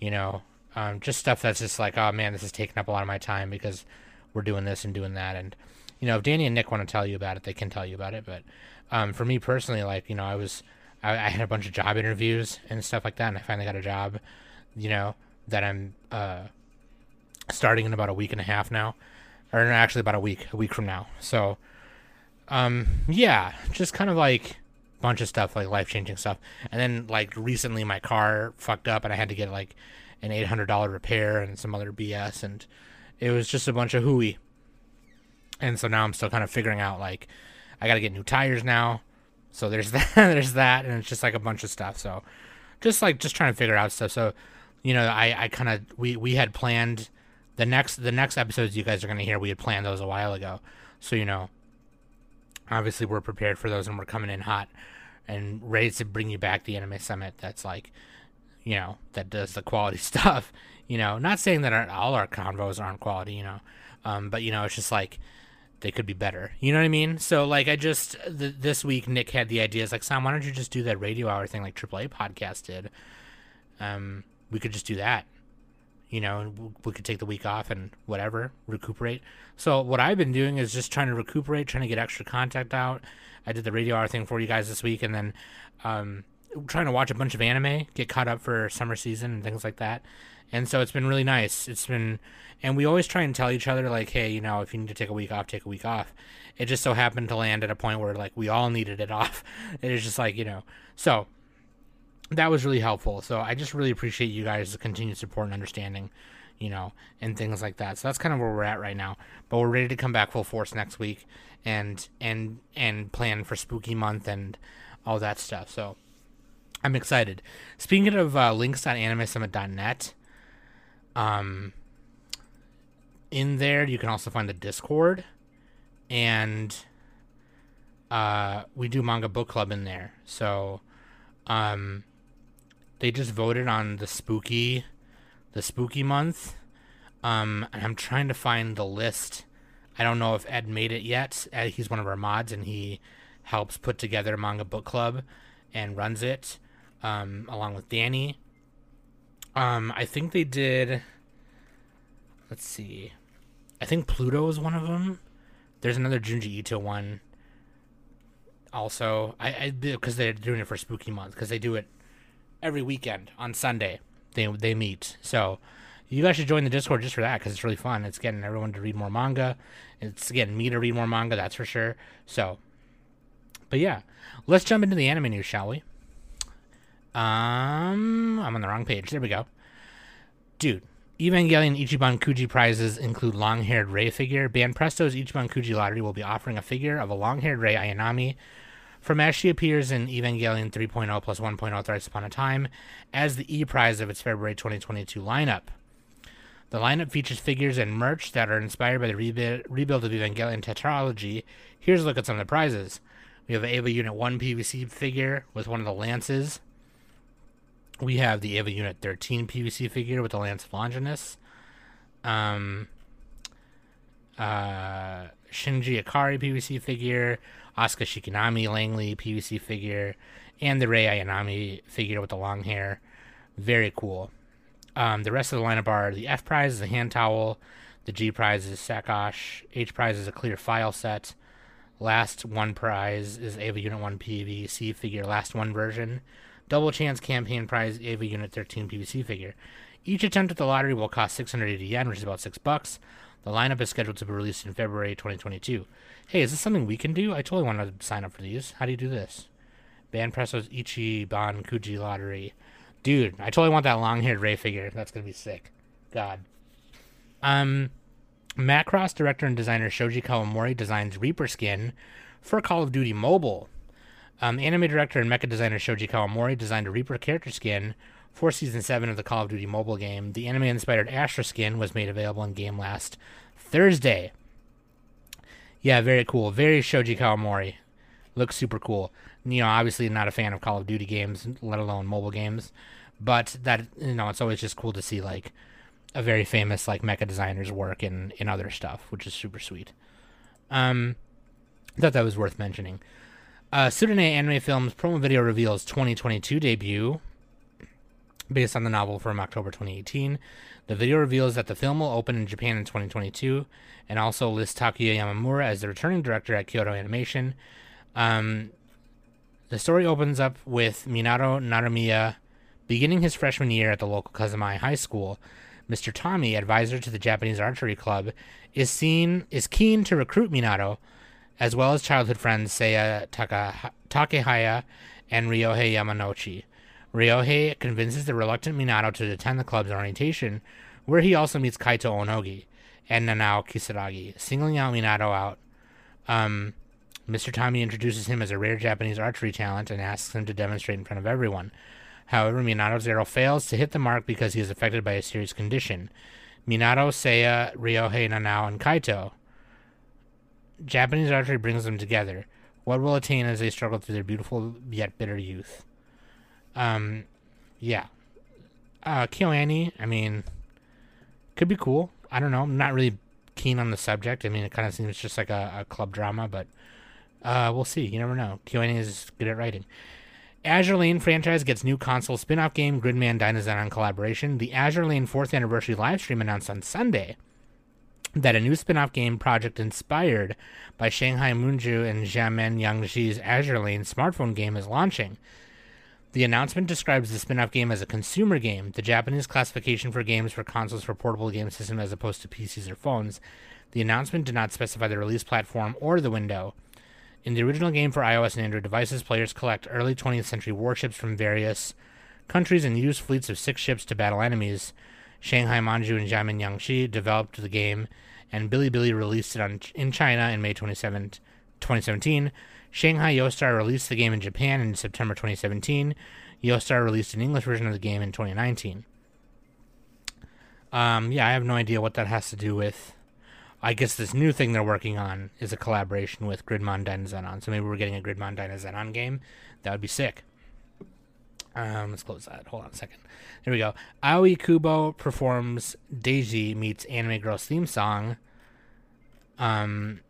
you know, um, just stuff that's just like, oh man, this is taking up a lot of my time because we're doing this and doing that. And, you know, if Danny and Nick want to tell you about it, they can tell you about it. But um, for me personally, like, you know, I was, I, I, had a bunch of job interviews and stuff like that. And I finally got a job, you know, that I'm uh, starting in about a week and a half now. Or actually about a week, a week from now. So, um, yeah, just kind of like bunch of stuff, like life changing stuff. And then like recently my car fucked up and I had to get like an eight hundred dollar repair and some other BS and it was just a bunch of hooey. And so now I'm still kind of figuring out like I gotta get new tires now. So there's that there's that and it's just like a bunch of stuff. So just like just trying to figure out stuff. So, you know, I, I kinda we, we had planned the next the next episodes you guys are gonna hear, we had planned those a while ago. So, you know, obviously we're prepared for those and we're coming in hot and ready to bring you back the anime summit that's like you know that does the quality stuff you know. Not saying that our, all our convos aren't quality you know um, but you know it's just like they could be better. You know what i mean? So like i just th- this week nick had the ideas like sam why don't you just do that radio hour thing like aaa podcast did? Um, we could just do that you know, we could take the week off and whatever, recuperate. So what I've been doing is just trying to recuperate, trying to get extra content out. I did the radio hour thing for you guys this week, and then um, trying to watch a bunch of anime, get caught up for summer season and things like that. And so it's been really nice. It's been, and we always try and tell each other like, hey, you know, if you need to take a week off, take a week off. It just so happened to land at a point where like we all needed it off. It is just like you know, so that was really helpful. So I just really appreciate you guys' continued support and understanding, you know, and things like that. So that's kind of where we're at right now. But we're ready to come back full force next week and and and plan for spooky month and all that stuff. So I'm excited. Speaking of uh, links.animesummit.net, um, in there you can also find the Discord, and uh, we do manga book club in there. So, um, they just voted on the spooky the spooky month. Um, and I'm trying to find the list. I don't know if Ed made it yet. Ed, he's one of our mods, and he helps put together Manga Book Club and runs it um, along with Danny. Um, I think they did. Let's see. I think Pluto is one of them. There's another Junji Ito one. Also, I, I because they're doing it for Spooky Month because they do it every weekend on Sunday. They they meet. So you guys should join the Discord just for that because it's really fun. It's getting everyone to read more manga. It's getting me to read more manga. That's for sure. So, but yeah, let's jump into the anime news, shall we? Um, I'm on the wrong page. There we go. Dude, Evangelion Ichiban Kuji prizes include long-haired Rei figure. Banpresto's Ichiban Kuji lottery will be offering a figure of a long-haired Rei Ayanami from as she appears in Evangelion 3.0 plus 1.0 Thrice Upon a Time as the E prize of its February 2022 lineup. The lineup features figures and merch that are inspired by the rebuild, rebuild of Evangelion tetralogy. Here's a look at some of the prizes. We have an Eva Unit 1 PVC figure with one of the lances. We have the Eva Unit 13 PVC figure with the Lance of Longinus. Um, uh, Shinji Ikari PVC figure. Asuka Shikinami Langley PVC figure, and the Rei Ayanami figure with the long hair. Very cool. Um, the rest of the lineup are the F prize is a hand towel, the G prize is Sakosh, H prize is a clear file set, last one prize is Eva Unit 1 PVC figure, last one version, double chance campaign prize Eva Unit 13 PVC figure. Each attempt at the lottery will cost 680 yen, which is about 6 bucks. The lineup is scheduled to be released in February 2022. Hey, is this something we can do? I totally want to sign up for these. How do you do this? Banpresto's Ichiban Kuji Lottery. Dude, I totally want that long haired Rei figure. That's going to be sick. God. Um, Macross director and designer Shoji Kawamori designs Reaper skin for Call of Duty Mobile. Um, anime director and mecha designer Shoji Kawamori designed a Reaper character skin for Season 7 of the Call of Duty mobile game. The anime inspired Astra skin was made available in game last Thursday. Yeah, very cool. Very Shoji Kawamori. Looks super cool. You know, obviously not a fan of Call of Duty games, let alone mobile games, but that you know, it's always just cool to see like a very famous like mecha designer's work in in other stuff, which is super sweet. Um, thought that was worth mentioning. Uh, Tsurune Anime Films promo video reveals 2022 debut based on the novel from October 2018. The video reveals that the film will open in Japan in 2022 and also lists Takuya Yamamura as the returning director at Kyoto Animation. Um, the story opens up with Minato Narumiya beginning his freshman year at the local Kazemai High School. Mr. Tommy, advisor to the Japanese archery club, is seen is keen to recruit Minato, as well as childhood friends Seiya Taka, Takehaya and Ryohei Yamanouchi. Ryohei convinces the reluctant Minato to attend the club's orientation, where he also meets Kaito Onogi and Nanao Kisaragi, singling out Minato out. Um, Mr. Tommy introduces him as a rare Japanese archery talent and asks him to demonstrate in front of everyone. However, Minato's arrow fails to hit the mark because he is affected by a serious condition. Minato, Seiya, Ryohei, Nanao, and Kaito. Japanese archery brings them together. What will attain as they struggle through their beautiful yet bitter youth? Um, yeah. Uh, KyoAni, I mean, could be cool. I don't know. I'm not really keen on the subject. I mean, it kind of seems just like a, a club drama, but uh, we'll see. You never know. KyoAni is good at writing. Azur Lane franchise gets new console spin-off game Gridman Dynazenon collaboration. The Azur Lane 4th anniversary livestream announced on Sunday that a new spin-off game project inspired by Shanghai Manjuu and Xiamen Yongshi's Azur Lane smartphone game is launching. The announcement describes the spin off game as a consumer game, the Japanese classification for games for consoles for portable game system as opposed to PCs or phones. The announcement did not specify the release platform or the window. In the original game for iOS and Android devices, players collect early 20th century warships from various countries and use fleets of six ships to battle enemies. Shanghai Manju and Xiamen Yongshi developed the game, and Bilibili released it on, in China in May 27, 2017. Shanghai Yostar released the game in Japan in September 2017. Yostar released an English version of the game in 2019. Um, yeah, I have no idea what that has to do with. I guess this new thing they're working on is a collaboration with Gridman Dynazenon. So maybe we're getting a Gridman Dynazenon game. That would be sick. Um, let's close that. Hold on a second. There we go. Aoi Kubo performs Deji meets Anime Girls theme song. Um,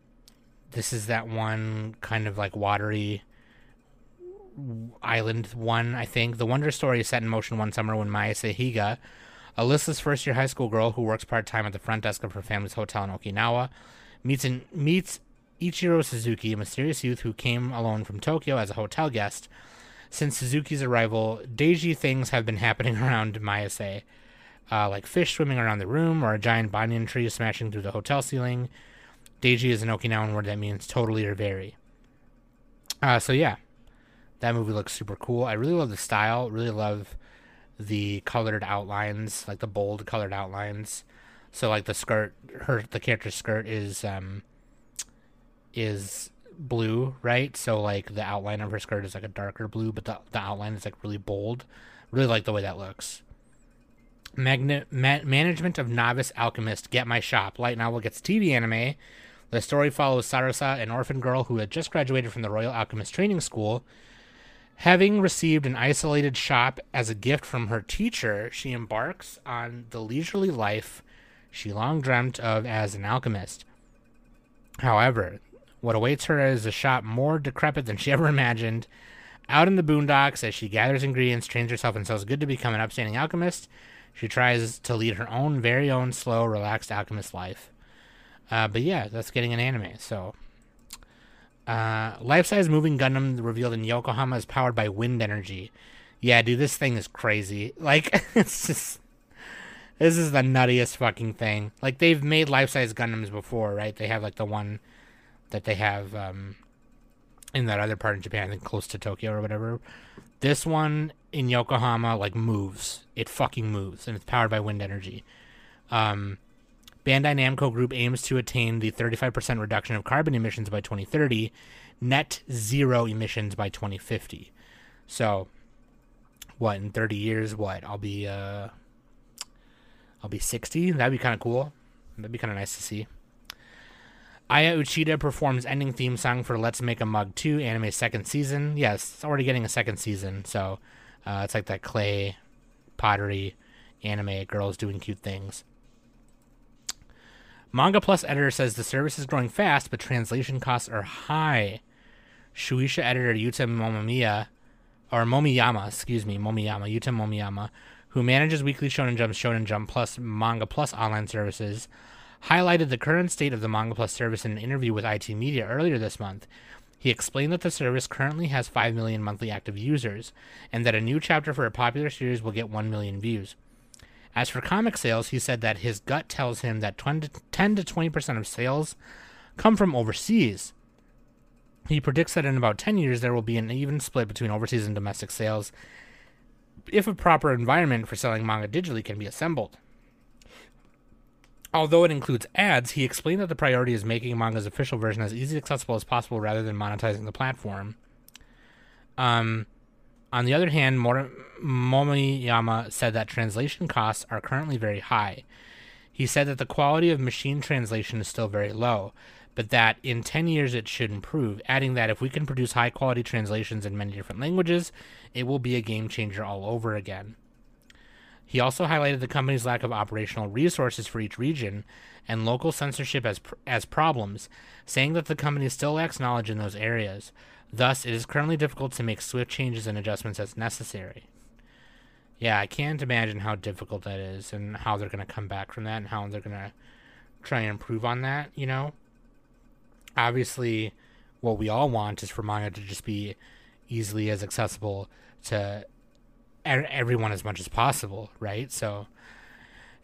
this is that one kind of like watery island one, I think. The Wonder Story is set in motion one summer when Mayase Higa, a listless first year high school girl who works part time at the front desk of her family's hotel in Okinawa, meets, meets Ichiro Suzuki, a mysterious youth who came alone from Tokyo as a hotel guest. Since Suzuki's arrival, Deiji things have been happening around Mayase, uh, like fish swimming around the room or a giant banyan tree smashing through the hotel ceiling. Deiji is an Okinawan word that means totally or very. Uh, so yeah, that movie looks super cool. I really love the style. Really love the colored outlines, like the bold colored outlines. So like the skirt, her the character's skirt is um is blue, right? So like the outline of her skirt is like a darker blue, but the the outline is like really bold. Really like the way that looks. Ma- management of novice alchemist get my shop light novel gets TV anime the story follows Sarasa, an orphan girl who had just graduated from the Royal Alchemist Training School. Having received an isolated shop as a gift from her teacher, she embarks on the leisurely life she long dreamt of as an alchemist. However, what awaits her is a shop more decrepit than she ever imagined. Out in the boondocks, as she gathers ingredients, trains herself, and sells good to become an upstanding alchemist, she tries to lead her own very own slow, relaxed alchemist life. Uh, but yeah, that's getting an anime. So, uh, life-size moving Gundam revealed in Yokohama is powered by wind energy. Yeah, dude, this thing is crazy. Like, it's just this is the nuttiest fucking thing. Like they've made life-size Gundams before, right? They have like the one that they have um, in that other part of Japan, close to Tokyo or whatever. This one in Yokohama like moves. It fucking moves, and it's powered by wind energy. Um, Bandai Namco Group aims to attain the 35% reduction of carbon emissions by 2030, net zero emissions by 2050. So, what in 30 years? What I'll be uh, I'll be 60. That'd be kind of cool. That'd be kind of nice to see. Aya Uchida performs ending theme song for Let's Make a Mug 2 anime second season. Yes, it's already getting a second season, so uh, it's like that clay pottery anime girls doing cute things. Manga Plus editor says the service is growing fast, but translation costs are high. Shueisha editor Yuta Momimiya, or Momiyama, excuse me, Momiyama, Yuta Momiyama, who manages Weekly Shonen Jump's Shonen Jump Plus Manga Plus online services, highlighted the current state of the Manga Plus service in an interview with IT Media earlier this month. He explained that the service currently has 5 million monthly active users, and that a new chapter for a popular series will get 1 million views. As for comic sales, he said that his gut tells him that 10 to 20% of sales come from overseas. He predicts that in about 10 years there will be an even split between overseas and domestic sales if a proper environment for selling manga digitally can be assembled. Although it includes ads, he explained that the priority is making manga's official version as easily accessible as possible rather than monetizing the platform. Um, on the other hand, Mor- Momiyama said that translation costs are currently very high. He said that the quality of machine translation is still very low, but that in 10 years it should improve, adding that if we can produce high quality translations in many different languages, it will be a game changer all over again. He also highlighted the company's lack of operational resources for each region and local censorship as, as problems, saying that the company still lacks knowledge in those areas. Thus, it is currently difficult to make swift changes and adjustments as necessary. Yeah, I can't imagine how difficult that is and how they're going to come back from that and how they're going to try and improve on that, you know? Obviously, what we all want is for manga to just be easily as accessible to everyone as much as possible, right? So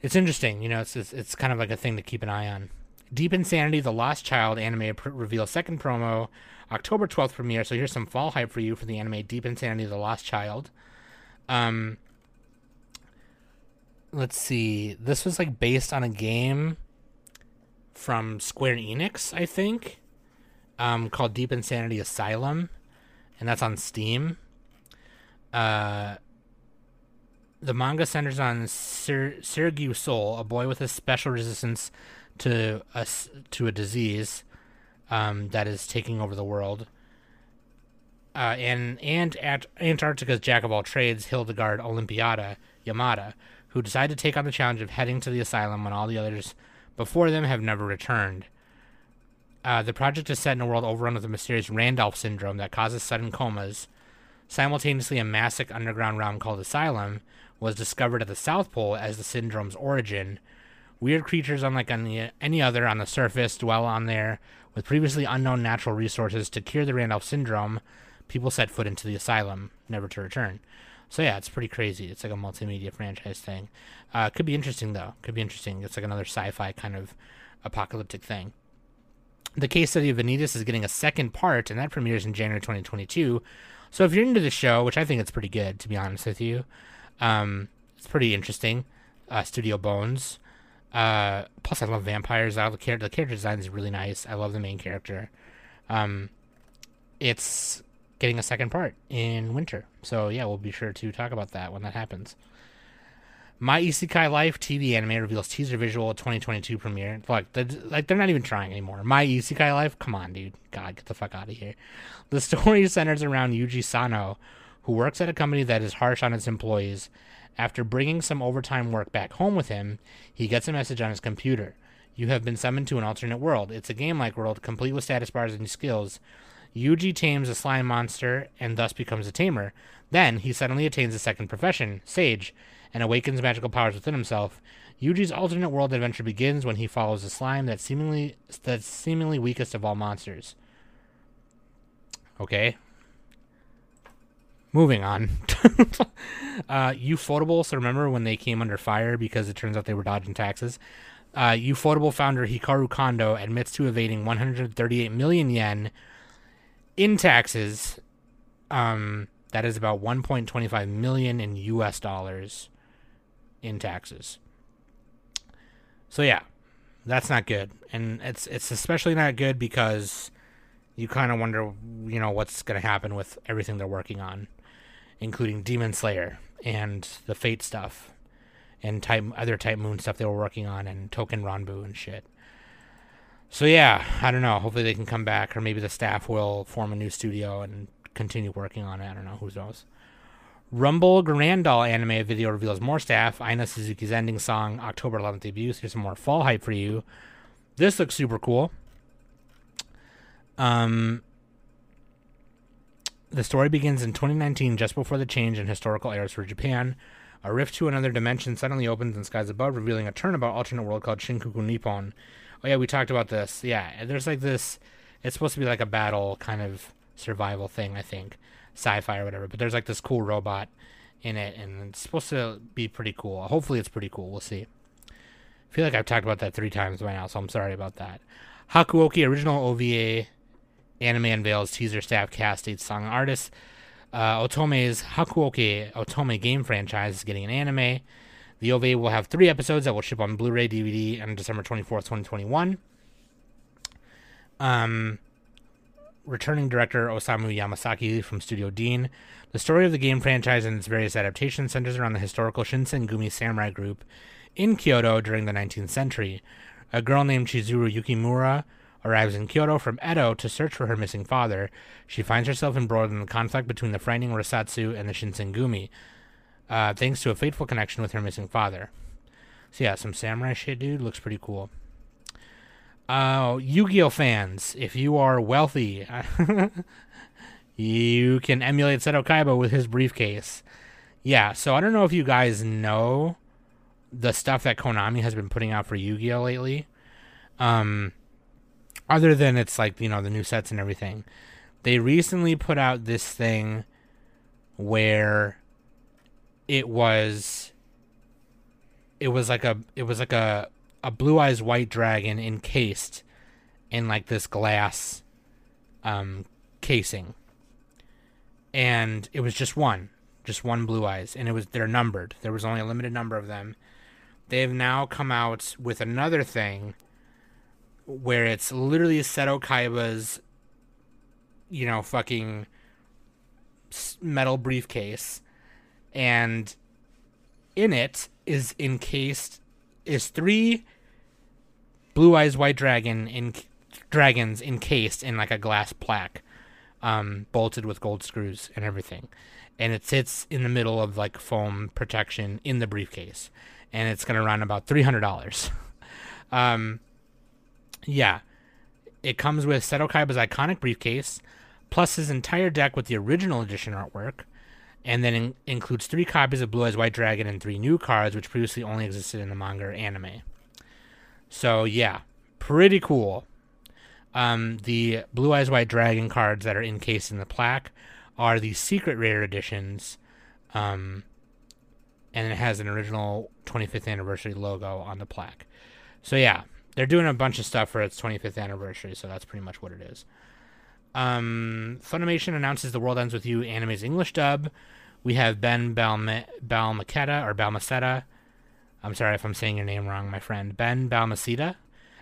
it's interesting, you know, it's, it's, it's kind of like a thing to keep an eye on. Deep Insanity: The Lost Child anime pr- reveals second promo October 12th premiere. So here's some fall hype for you for the anime Deep Insanity: The Lost Child. Um, let's see. This was like based on a game from Square Enix, I think, um, called Deep Insanity Asylum, and that's on Steam. Uh, the manga centers on Sir, Sergio Sol, a boy with a special resistance to a, to a disease um, that is taking over the world. Uh, and and at Antarctica's jack of all trades, Hildegard Olympiada Yamada, who decide to take on the challenge of heading to the asylum when all the others before them have never returned. Uh, the project is set in a world overrun with a mysterious Randolph syndrome that causes sudden comas. Simultaneously, a massive underground realm called Asylum was discovered at the South Pole as the syndrome's origin. Weird creatures, unlike any, any other on the surface, dwell on there with previously unknown natural resources to cure the Randolph syndrome. People set foot into the asylum, never to return. So yeah, it's pretty crazy. It's like a multimedia franchise thing. Uh, could be interesting though. Could be interesting. It's like another sci-fi kind of apocalyptic thing. The case study of Vanitas is getting a second part, and that premieres in January 2022. So if you're into the show, which I think it's pretty good, to be honest with you, um, it's pretty interesting. Uh, Studio Bones. Uh, plus, I love vampires. I love the character. The character design is really nice. I love the main character. Um, it's getting a second part in winter. So yeah, we'll be sure to talk about that when that happens. My Isekai Life TV anime reveals teaser visual 2022 premiere. Look, they're, like they're not even trying anymore. My Isekai Life, come on, dude. God, get the fuck out of here. The story centers around Yuji Sano, who works at a company that is harsh on its employees. After bringing some overtime work back home with him, he gets a message on his computer. You have been summoned to an alternate world. It's a game-like world, complete with status bars and skills. Yuji tames a slime monster and thus becomes a tamer. Then he suddenly attains a second profession, Sage, and awakens magical powers within himself. Yuji's alternate world adventure begins when he follows a slime that's seemingly that's seemingly weakest of all monsters. Okay. Moving on. uh, Ufotable, so remember when they came under fire because it turns out they were dodging taxes? Uh, Ufotable founder Hikaru Kondo admits to evading 138 million yen in taxes, um, that is about 1.25 million in U.S. dollars in taxes. So yeah, that's not good, and it's it's especially not good because you kind of wonder, you know, what's going to happen with everything they're working on, including Demon Slayer and the Fate stuff, and type other Type Moon stuff they were working on, and Token Ranbu and shit. So yeah, I don't know. Hopefully they can come back, or maybe the staff will form a new studio and continue working on it. I don't know. Who knows? Rumble Garanndoll anime video reveals more staff. Aina Suzuki's ending song, October 11th debut. Here's some more fall hype for you. This looks super cool. Um, the story begins in 2019, just before the change in historical eras for Japan. A rift to another dimension suddenly opens in skies above, revealing a turnabout alternate world called Shinkuku Nippon. Oh yeah, we talked about this. Yeah, there's like this. It's supposed to be like a battle kind of survival thing, I think sci-fi or whatever. But there's like this cool robot in it, and it's supposed to be pretty cool. Hopefully, it's pretty cool. We'll see. I feel like I've talked about that three times by now, so I'm sorry about that. Hakuoki original OVA anime unveils teaser staff cast eight song artists. Uh, Otome's Hakuoki Otome game franchise is getting an anime. The OVA will have three episodes that will ship on Blu-ray, DVD on December 24th, 2021. Um, returning director Osamu Yamasaki from Studio Deen. The story of the game franchise and its various adaptations centers around the historical Shinsengumi samurai group in Kyoto during the 19th century. A girl named Chizuru Yukimura arrives in Kyoto from Edo to search for her missing father. She finds herself embroiled in the conflict between the frightening Rasetsu and the Shinsengumi, uh, thanks to a fateful connection with her missing father. So yeah, some samurai shit, dude. Looks pretty cool. Uh, Yu-Gi-Oh fans, if you are wealthy, you can emulate Seto Kaiba with his briefcase. Yeah, so I don't know if you guys know the stuff that Konami has been putting out for Yu-Gi-Oh lately. Um, other than it's like you know the new sets and everything, they recently put out this thing where it was it was like a it was like a a blue eyes white dragon encased in like this glass um, casing, and it was just one, just one blue eyes, and it was they're numbered. There was only a limited number of them. They have now come out with another thing where it's literally Seto Kaiba's, you know, fucking metal briefcase, and in it is encased is three blue eyes white dragon in dragons encased in like a glass plaque, um, bolted with gold screws and everything, and it sits in the middle of like foam protection in the briefcase, and it's gonna run about three hundred dollars. um, yeah, it comes with Seto Kaiba's iconic briefcase, plus his entire deck with the original edition artwork, and then in- includes three copies of Blue Eyes White Dragon and three new cards, which previously only existed in the manga or anime. So yeah, pretty cool. Um, the Blue Eyes White Dragon cards that are encased in the plaque are the secret rare editions, um, and it has an original 25th anniversary logo on the plaque. So yeah, they're doing a bunch of stuff for its 25th anniversary, so that's pretty much what it is. Um, Funimation announces The World Ends With You anime's English dub. We have Ben Balma- Balmacetta or Balmacetta. I'm sorry if I'm saying your name wrong, my friend. Ben Balmaceda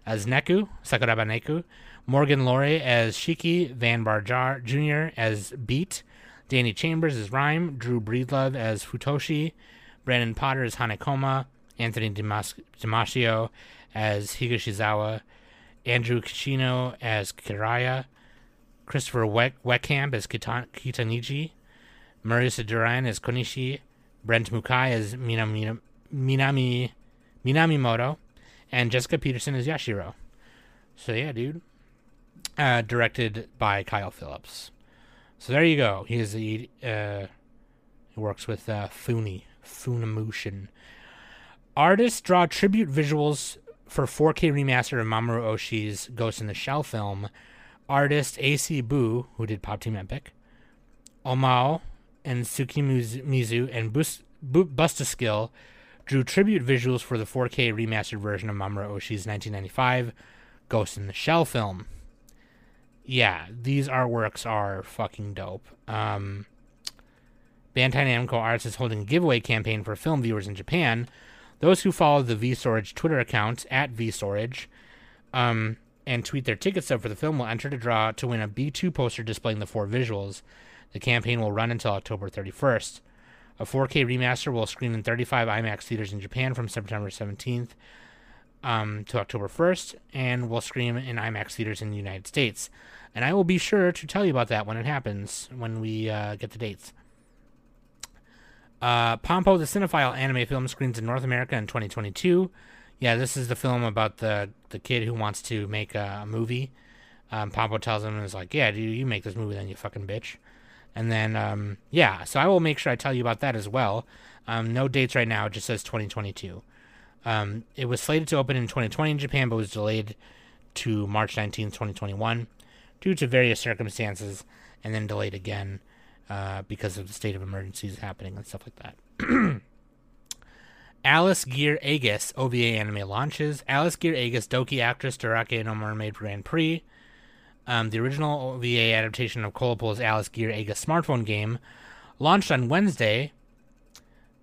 as Neku, Sakuraba Neku. Morgan Lorry as Shiki. Van Bar Jar- Jr. as Beat. Danny Chambers as Rhyme. Drew Breedlove as Futoshi. Brandon Potter as Hanekoma. Anthony Damasio as Higashizawa. Andrew Kishino as Kiraya. Christopher Weckamp as Kita- Kitaniji, Marisa Duran as Konishi, Brent Mukai as Minami, Minami Minamimoto, and Jessica Peterson as Yashiro. So yeah, dude. Uh, directed by Kyle Phillips. So there you go. He is the uh, he works with uh, Funi. Artists draw tribute visuals for 4K remaster of Mamoru Oshii's Ghost in the Shell film artist AC Boo, who did Pop Team Epic, Omao and Suki Mizu and Bus- Bustaskill drew tribute visuals for the 4K remastered version of Mamoru Oshii's 1995 Ghost in the Shell film. Yeah, these artworks are fucking dope. Um, Bandai Namco Arts is holding a giveaway campaign for film viewers in Japan. Those who follow the VStorage Twitter account at VStorage um, and tweet their ticket stub for the film will enter the draw to win a B2 poster displaying the four visuals. The campaign will run until October 31st. A 4K remaster will screen in 35 IMAX theaters in Japan from September 17th um, to October 1st, and will screen in IMAX theaters in the United States. And I will be sure to tell you about that when it happens, when we uh, get the dates. Uh, Pompo the Cinephile anime film screens in North America in 2022. Yeah, this is the film about the the kid who wants to make a, movie. Um, Pompo tells him, and "Is like, yeah, dude, you make this movie, then you fucking bitch." And then, um, yeah, so I will make sure I tell you about that as well. Um, no dates right now; it just says 2022. Um, it was slated to open in 2020 in Japan, but was delayed to March 19th, 2021, due to various circumstances, and then delayed again uh, because of the state of emergencies happening and stuff like that. Alice Gear Aegis OVA anime launches. Alice Gear Aegis Doki actress Darake no Mermaid Grand Prix. Um, the original OVA adaptation of Colopl's Alice Gear Aegis smartphone game launched on Wednesday.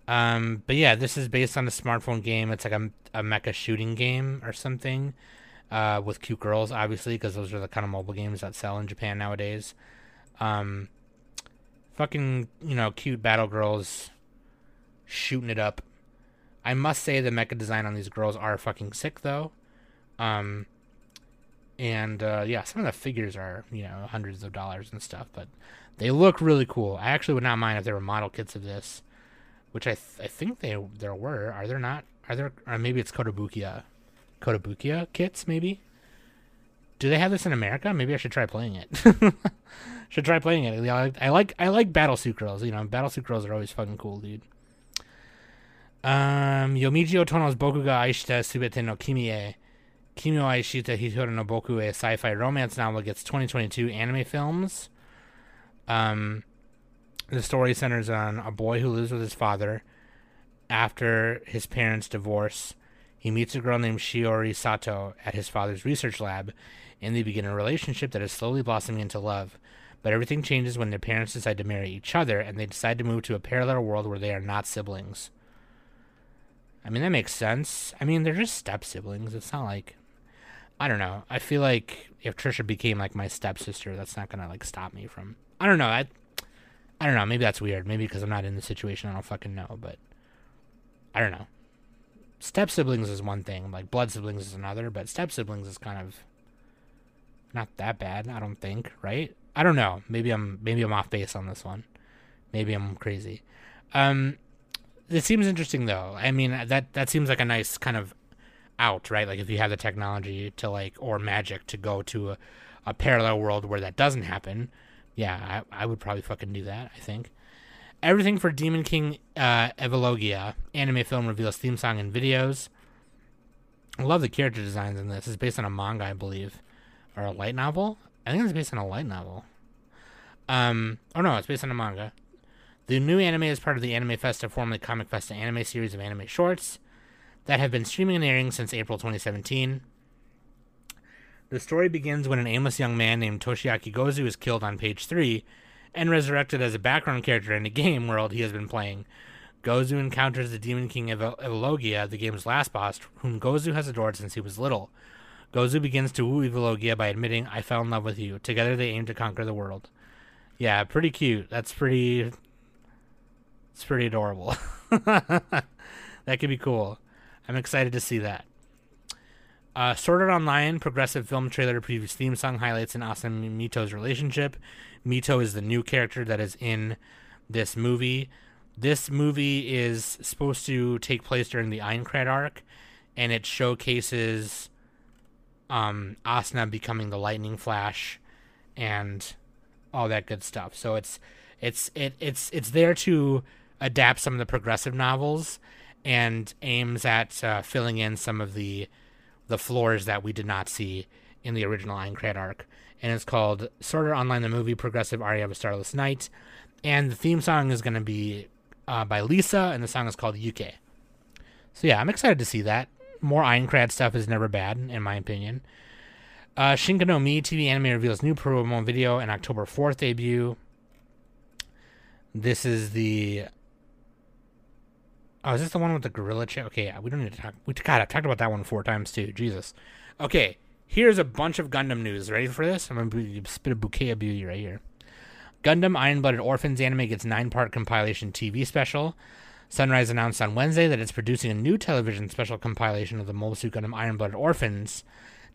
Um, but yeah, this is based on a smartphone game. It's like a, a mecha shooting game or something uh, with cute girls, obviously, because those are the kind of mobile games that sell in Japan nowadays. Um, fucking, you know, cute battle girls shooting it up. I must say the mecha design on these girls are fucking sick though. Um and uh, yeah, some of the figures are, you know, hundreds of dollars and stuff, but they look really cool. I actually would not mind if there were model kits of this, which I th- I think they there were. Are there not? Are there or maybe it's Kotobukiya. Kotobukiya kits maybe? Do they have this in America? Maybe I should try playing it. should try playing it. I like I like I like Battlesuit Girls. You know, Battlesuit Girls are always fucking cool, dude. Um, Yomoji Otono's Boku ga Aishita Subete no Kimi e Kimi wa Aishita Hitori no Boku e sci-fi romance novel gets 2022 anime films. Um, the story centers on a boy who lives with his father. After his parents' divorce, he meets a girl named Shiori Sato at his father's research lab, and they begin a relationship that is slowly blossoming into love. But everything changes when their parents decide to marry each other, and they decide to move to a parallel world where they are not siblings. I mean, that makes sense. I mean, they're just step siblings. It's not like. I don't know. I feel like if Trisha became like my stepsister, that's not gonna like stop me from. I don't know. I, I don't know. Maybe that's weird. Maybe because I'm not in the situation, I don't fucking know. But I don't know. Step siblings is one thing. Like blood siblings is another. But step siblings is kind of not that bad. I don't think. Right? I don't know. Maybe I'm maybe I'm off base on this one. Maybe I'm crazy. Um, it seems interesting though. I mean, that that seems like a nice kind of out, right? Like if you have the technology to like or magic to go to a, a parallel world where that doesn't happen, yeah, I, I would probably fucking do that. I think. Everything for Demon King uh, Evilogia anime film reveals theme song and videos. I love the character designs in this. It's based on a manga, I believe, or a light novel. I think it's based on a light novel. Um, oh no, it's based on a manga. The new anime is part of the Anime Festa, formerly Comic Festa anime series of anime shorts that have been streaming and airing since April 2017. The story begins when an aimless young man named Toshiaki Gozu is killed on page 3 and resurrected as a background character in a game world he has been playing. Gozu encounters the Demon King of Evilogia, the game's last boss, whom Gozu has adored since he was little. Gozu begins to woo Evilogia by admitting, I fell in love with you. Together they aim to conquer the world. Yeah, pretty cute. That's pretty it's pretty adorable. that could be cool. I'm excited to see that. Uh, Art Online progressive film trailer previews theme song highlights and awesome Mito's relationship. Mito is the new character that is in this movie. This movie is supposed to take place during the Aincrad arc, and it showcases um, Asuna becoming the Lightning Flash and all that good stuff. So it's it's it, it's it's there to adapt some of the progressive novels and aims at uh, filling in some of the the floors that we did not see in the original Aincrad arc. And it's called Sword Art Online the Movie Progressive Aria of a Starless Night. And the theme song is going to be uh, by Lisa, and the song is called UK. So yeah, I'm excited to see that. More Aincrad stuff is never bad, in my opinion. Uh, no Mi TV anime reveals new promo video and October 4th debut. This is the Oh, is this the one with the gorilla chip? Okay, we don't need to talk. We God, I've talked about that one four times too. Jesus. Okay, here's a bunch of Gundam news. Ready for this? I'm gonna spit a bouquet of beauty right here. Gundam Iron Blooded Orphans anime gets nine part compilation TV special. Sunrise announced on Wednesday that it's producing a new television special compilation of the Suit Gundam Iron Blooded Orphans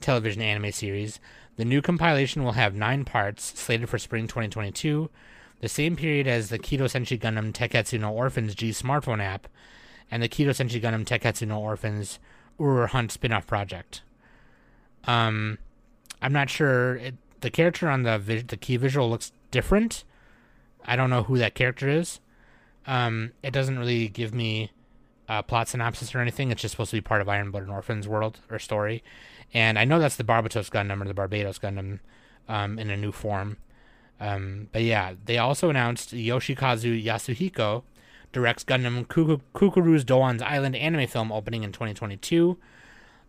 television anime series. The new compilation will have nine parts, slated for spring 2022, the same period as the Kido Senshi Gundam Tekketsu no Orphans G smartphone app and the Kido Senshi Gundam Tekketsu no Orphans Ur Hunt spin-off project. Um, I'm not sure. It, the character on the the key visual looks different. I don't know who that character is. Um, it doesn't really give me a plot synopsis or anything. It's just supposed to be part of Iron Blooded Orphans world or story. And I know that's the Barbatos Gundam or the Barbados Gundam um, in a new form. Um, but yeah, they also announced Yoshikazu Yasuhiko directs Gundam Cucuruz Doan's Island anime film opening in 2022.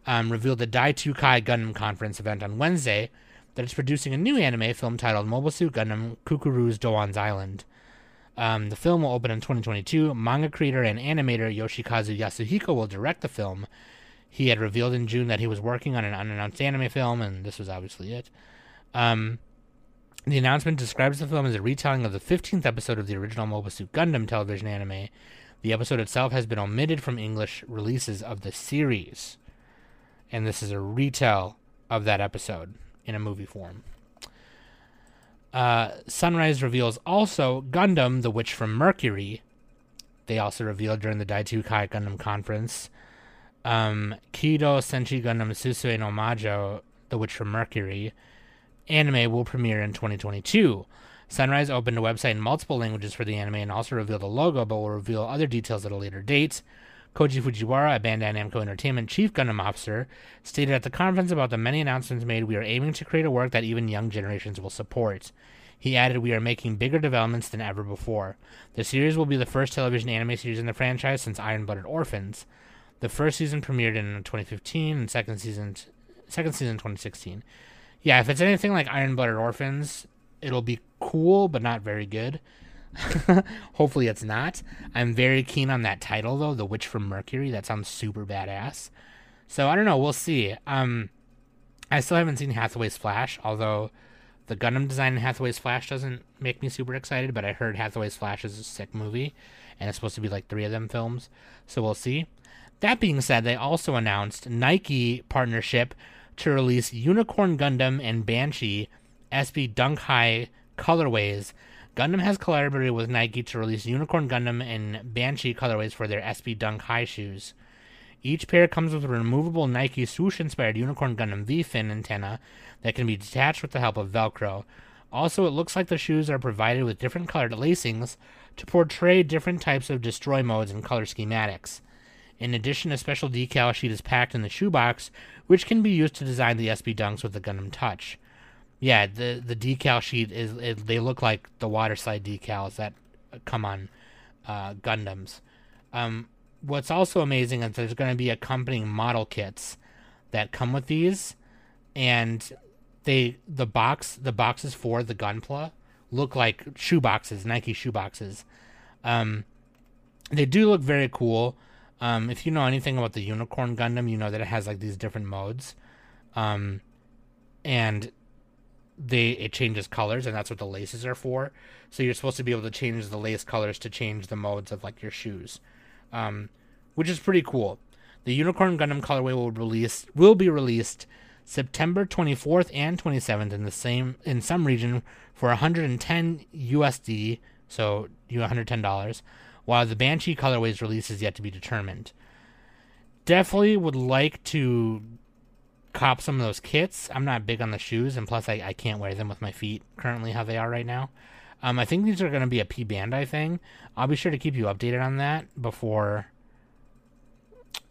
Um, revealed the Dai 2 Kai Gundam conference event on Wednesday that it's producing a new anime film titled Mobile Suit Gundam Cucuruz Doan's Island. Um, the film will open in 2022. Manga creator and animator Yoshikazu Yasuhiko will direct the film. He had revealed in June that he was working on an unannounced anime film, and this was obviously it. Um, the announcement describes the film as a retelling of the 15th episode of the original Mobile Suit Gundam television anime. The episode itself has been omitted from English releases of the series. And this is a retell of that episode in a movie form. Uh, Sunrise reveals also Gundam, the Witch from Mercury. They also revealed during the Dai2 Kai Gundam conference. Um, Kido Senshi Gundam Suisei no Majo, the Witch from Mercury anime will premiere in 2022. Sunrise opened a website in multiple languages for the anime and also revealed the logo, but will reveal other details at a later date. Koji Fujiwara, a Bandai Namco Entertainment chief Gundam officer, stated at the conference about the many announcements made, we are aiming to create a work that even young generations will support. He added, We are making bigger developments than ever before. The series will be the first television anime series in the franchise since Iron Blooded Orphans. The first season premiered in 2015 and second season second season 2016 yeah, if it's anything like Iron Blooded Orphans, it'll be cool, but not very good. Hopefully, it's not. I'm very keen on that title though, The Witch from Mercury. That sounds super badass. So I don't know. We'll see. Um, I still haven't seen Hathaway's Flash, although the Gundam design in Hathaway's Flash doesn't make me super excited. But I heard Hathaway's Flash is a sick movie, and it's supposed to be like three of them films. So we'll see. That being said, they also announced Nike partnership to release Unicorn Gundam and Banshee SB Dunk High colorways. Gundam has collaborated with Nike to release Unicorn Gundam and Banshee colorways for their SB Dunk High shoes. Each pair comes with a removable Nike swoosh inspired Unicorn Gundam V fin antenna that can be detached with the help of Velcro. Also, it looks like the shoes are provided with different colored lacings to portray different types of destroy modes and color schematics. In addition, a special decal sheet is packed in the shoebox, which can be used to design the SB Dunks with the Gundam Touch. Yeah, the the decal sheet is they look like the water slide decals that come on uh, Gundams. Um, what's also amazing is there's going to be accompanying model kits that come with these, and they the box the boxes for the Gunpla look like shoe boxes, Nike shoe boxes. Um, they do look very cool. Um, if you know anything about the Unicorn Gundam, you know that it has like these different modes, um, and they it changes colors, and that's what the laces are for. So you're supposed to be able to change the lace colors to change the modes of like your shoes, um, which is pretty cool. The Unicorn Gundam colorway will release will be released September 24th and 27th in the same in some region for 110 USD, so you 110 dollars while the Banshee colorway's release is yet to be determined. Definitely would like to cop some of those kits. I'm not big on the shoes, and plus I, I can't wear them with my feet currently how they are right now. Um, I think these are going to be a P Bandai thing. I'll be sure to keep you updated on that before.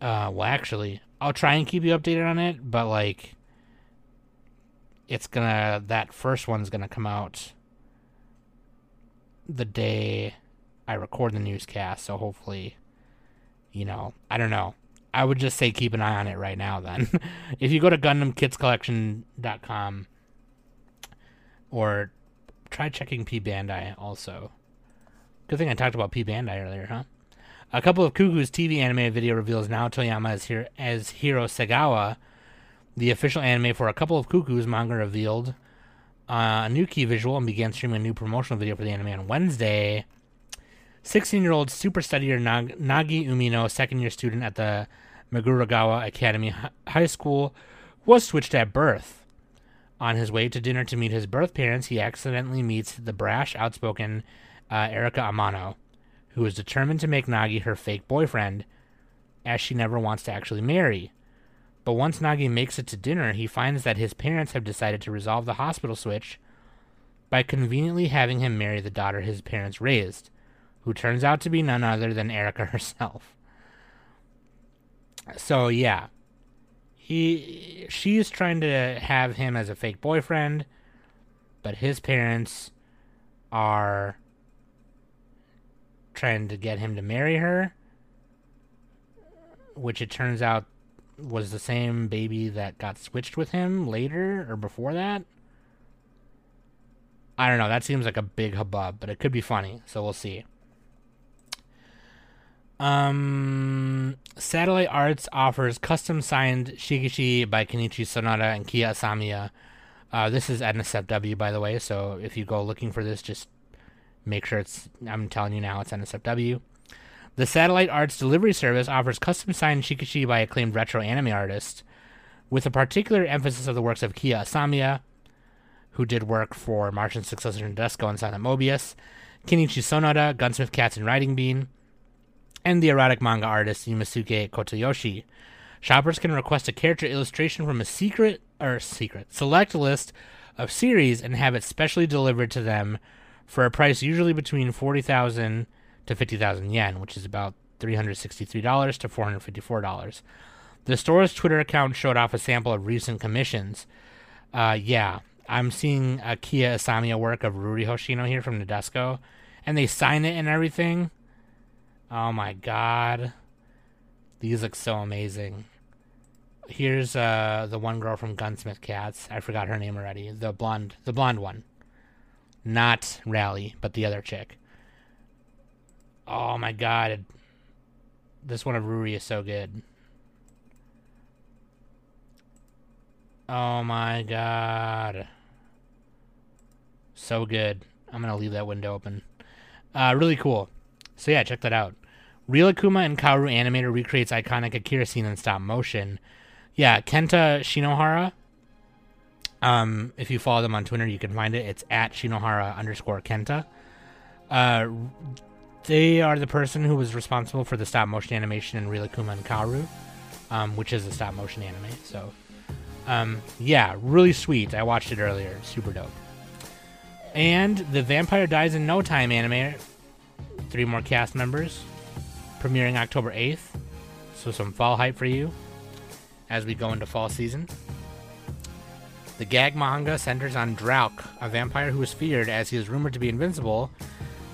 Uh, well, actually, I'll try and keep you updated on it, but like, it's gonna that first one's gonna come out the day I record the newscast, so hopefully, you know, I don't know. I would just say keep an eye on it right now then. if you go to GundamKitsCollection.com or try checking P Bandai also. Good thing I talked about P Bandai earlier, huh? A couple of Cuckoo's TV animated video reveals Nao Toyama is here as Hiro Segawa. The official anime for a couple of Cuckoo's manga revealed uh, a new key visual and began streaming a new promotional video for the anime on Wednesday. 16 year old super studier Nag- Nagi Umino, second year student at the Meguragawa Academy High School, was switched at birth. On his way to dinner to meet his birth parents, he accidentally meets the brash, outspoken uh, Erika Amano, who is determined to make Nagi her fake boyfriend, as she never wants to actually marry. But once Nagi makes it to dinner, he finds that his parents have decided to resolve the hospital switch by conveniently having him marry the daughter his parents raised, who turns out to be none other than Erika herself. So yeah, he she's trying to have him as a fake boyfriend, but his parents are trying to get him to marry her, which it turns out was the same baby that got switched with him later or before that. I don't know. That seems like a big hubbub, but it could be funny, so we'll see. Um, Satellite Arts offers custom signed Shikishi by Kenichi Sonoda and Kia Asamiya. Uh, this is NSFW, by the way, so if you go looking for this, just make sure it's, I'm telling you now, it's NSFW. The Satellite Arts delivery service offers custom signed Shikishi by acclaimed retro anime artists, with a particular emphasis of the works of Kia Asamiya, who did work for Martian Successor Nadesico and Silent Mobius, Kenichi Sonoda, Gunsmith Cats and Riding Bean, and the erotic manga artist Yumisuke Kotoyoshi. Shoppers can request a character illustration from a secret or secret select list of series and have it specially delivered to them for a price usually between 40,000 to 50,000 yen, which is about $363 to $454. The store's Twitter account showed off a sample of recent commissions. Uh, yeah, I'm seeing a Kia Asamiya work of Ruri Hoshino here from Nadesico, and they sign it and everything. Oh my god. These look so amazing. Here's uh the one girl from Gunsmith Cats. I forgot her name already. The blonde the blonde one. Not Rally, but the other chick. Oh my god. This one of Ruri is so good. Oh my god. So good. I'm gonna leave that window open. Uh, really cool. So yeah, check that out. Rilakkuma and Kaoru Animator recreates iconic Akira scene in stop motion. Yeah, Kenta Shinohara. Um, if you follow them on Twitter, you can find it. It's at Shinohara underscore Kenta. Uh, they are the person who was responsible for the stop motion animation in Rilakkuma and Kaoru, um, which is a stop motion anime. So, um, yeah, really sweet. I watched it earlier. Super dope. And the Vampire Dies in No Time anime three more cast members, premiering October 8th. So some fall hype for you as we go into fall season. The gag manga centers on Draluc, a vampire who is feared as he is rumored to be invincible.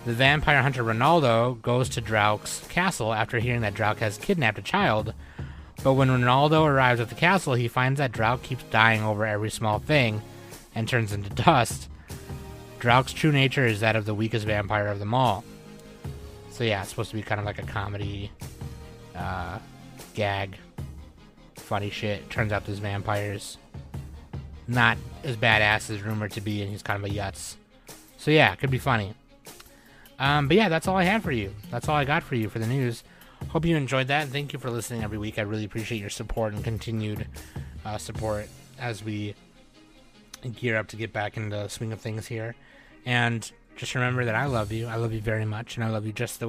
The vampire hunter Ronaldo goes to Draluc's castle after hearing that Draluc has kidnapped a child. But when Ronaldo arrives at the castle, he finds that Draluc keeps dying over every small thing and turns into dust. Draluc's true nature is that of the weakest vampire of them all. So yeah, it's supposed to be kind of like a comedy, uh, gag, funny shit. Turns out this vampire's not as badass as rumored to be, and he's kind of a yutz. So yeah, it could be funny. Um, but yeah, that's all I had for you. That's all I got for you for the news. Hope you enjoyed that, thank you for listening every week. I really appreciate your support and continued uh, support as we gear up to get back into the swing of things here. And just remember that I love you. I love you very much, and I love you just the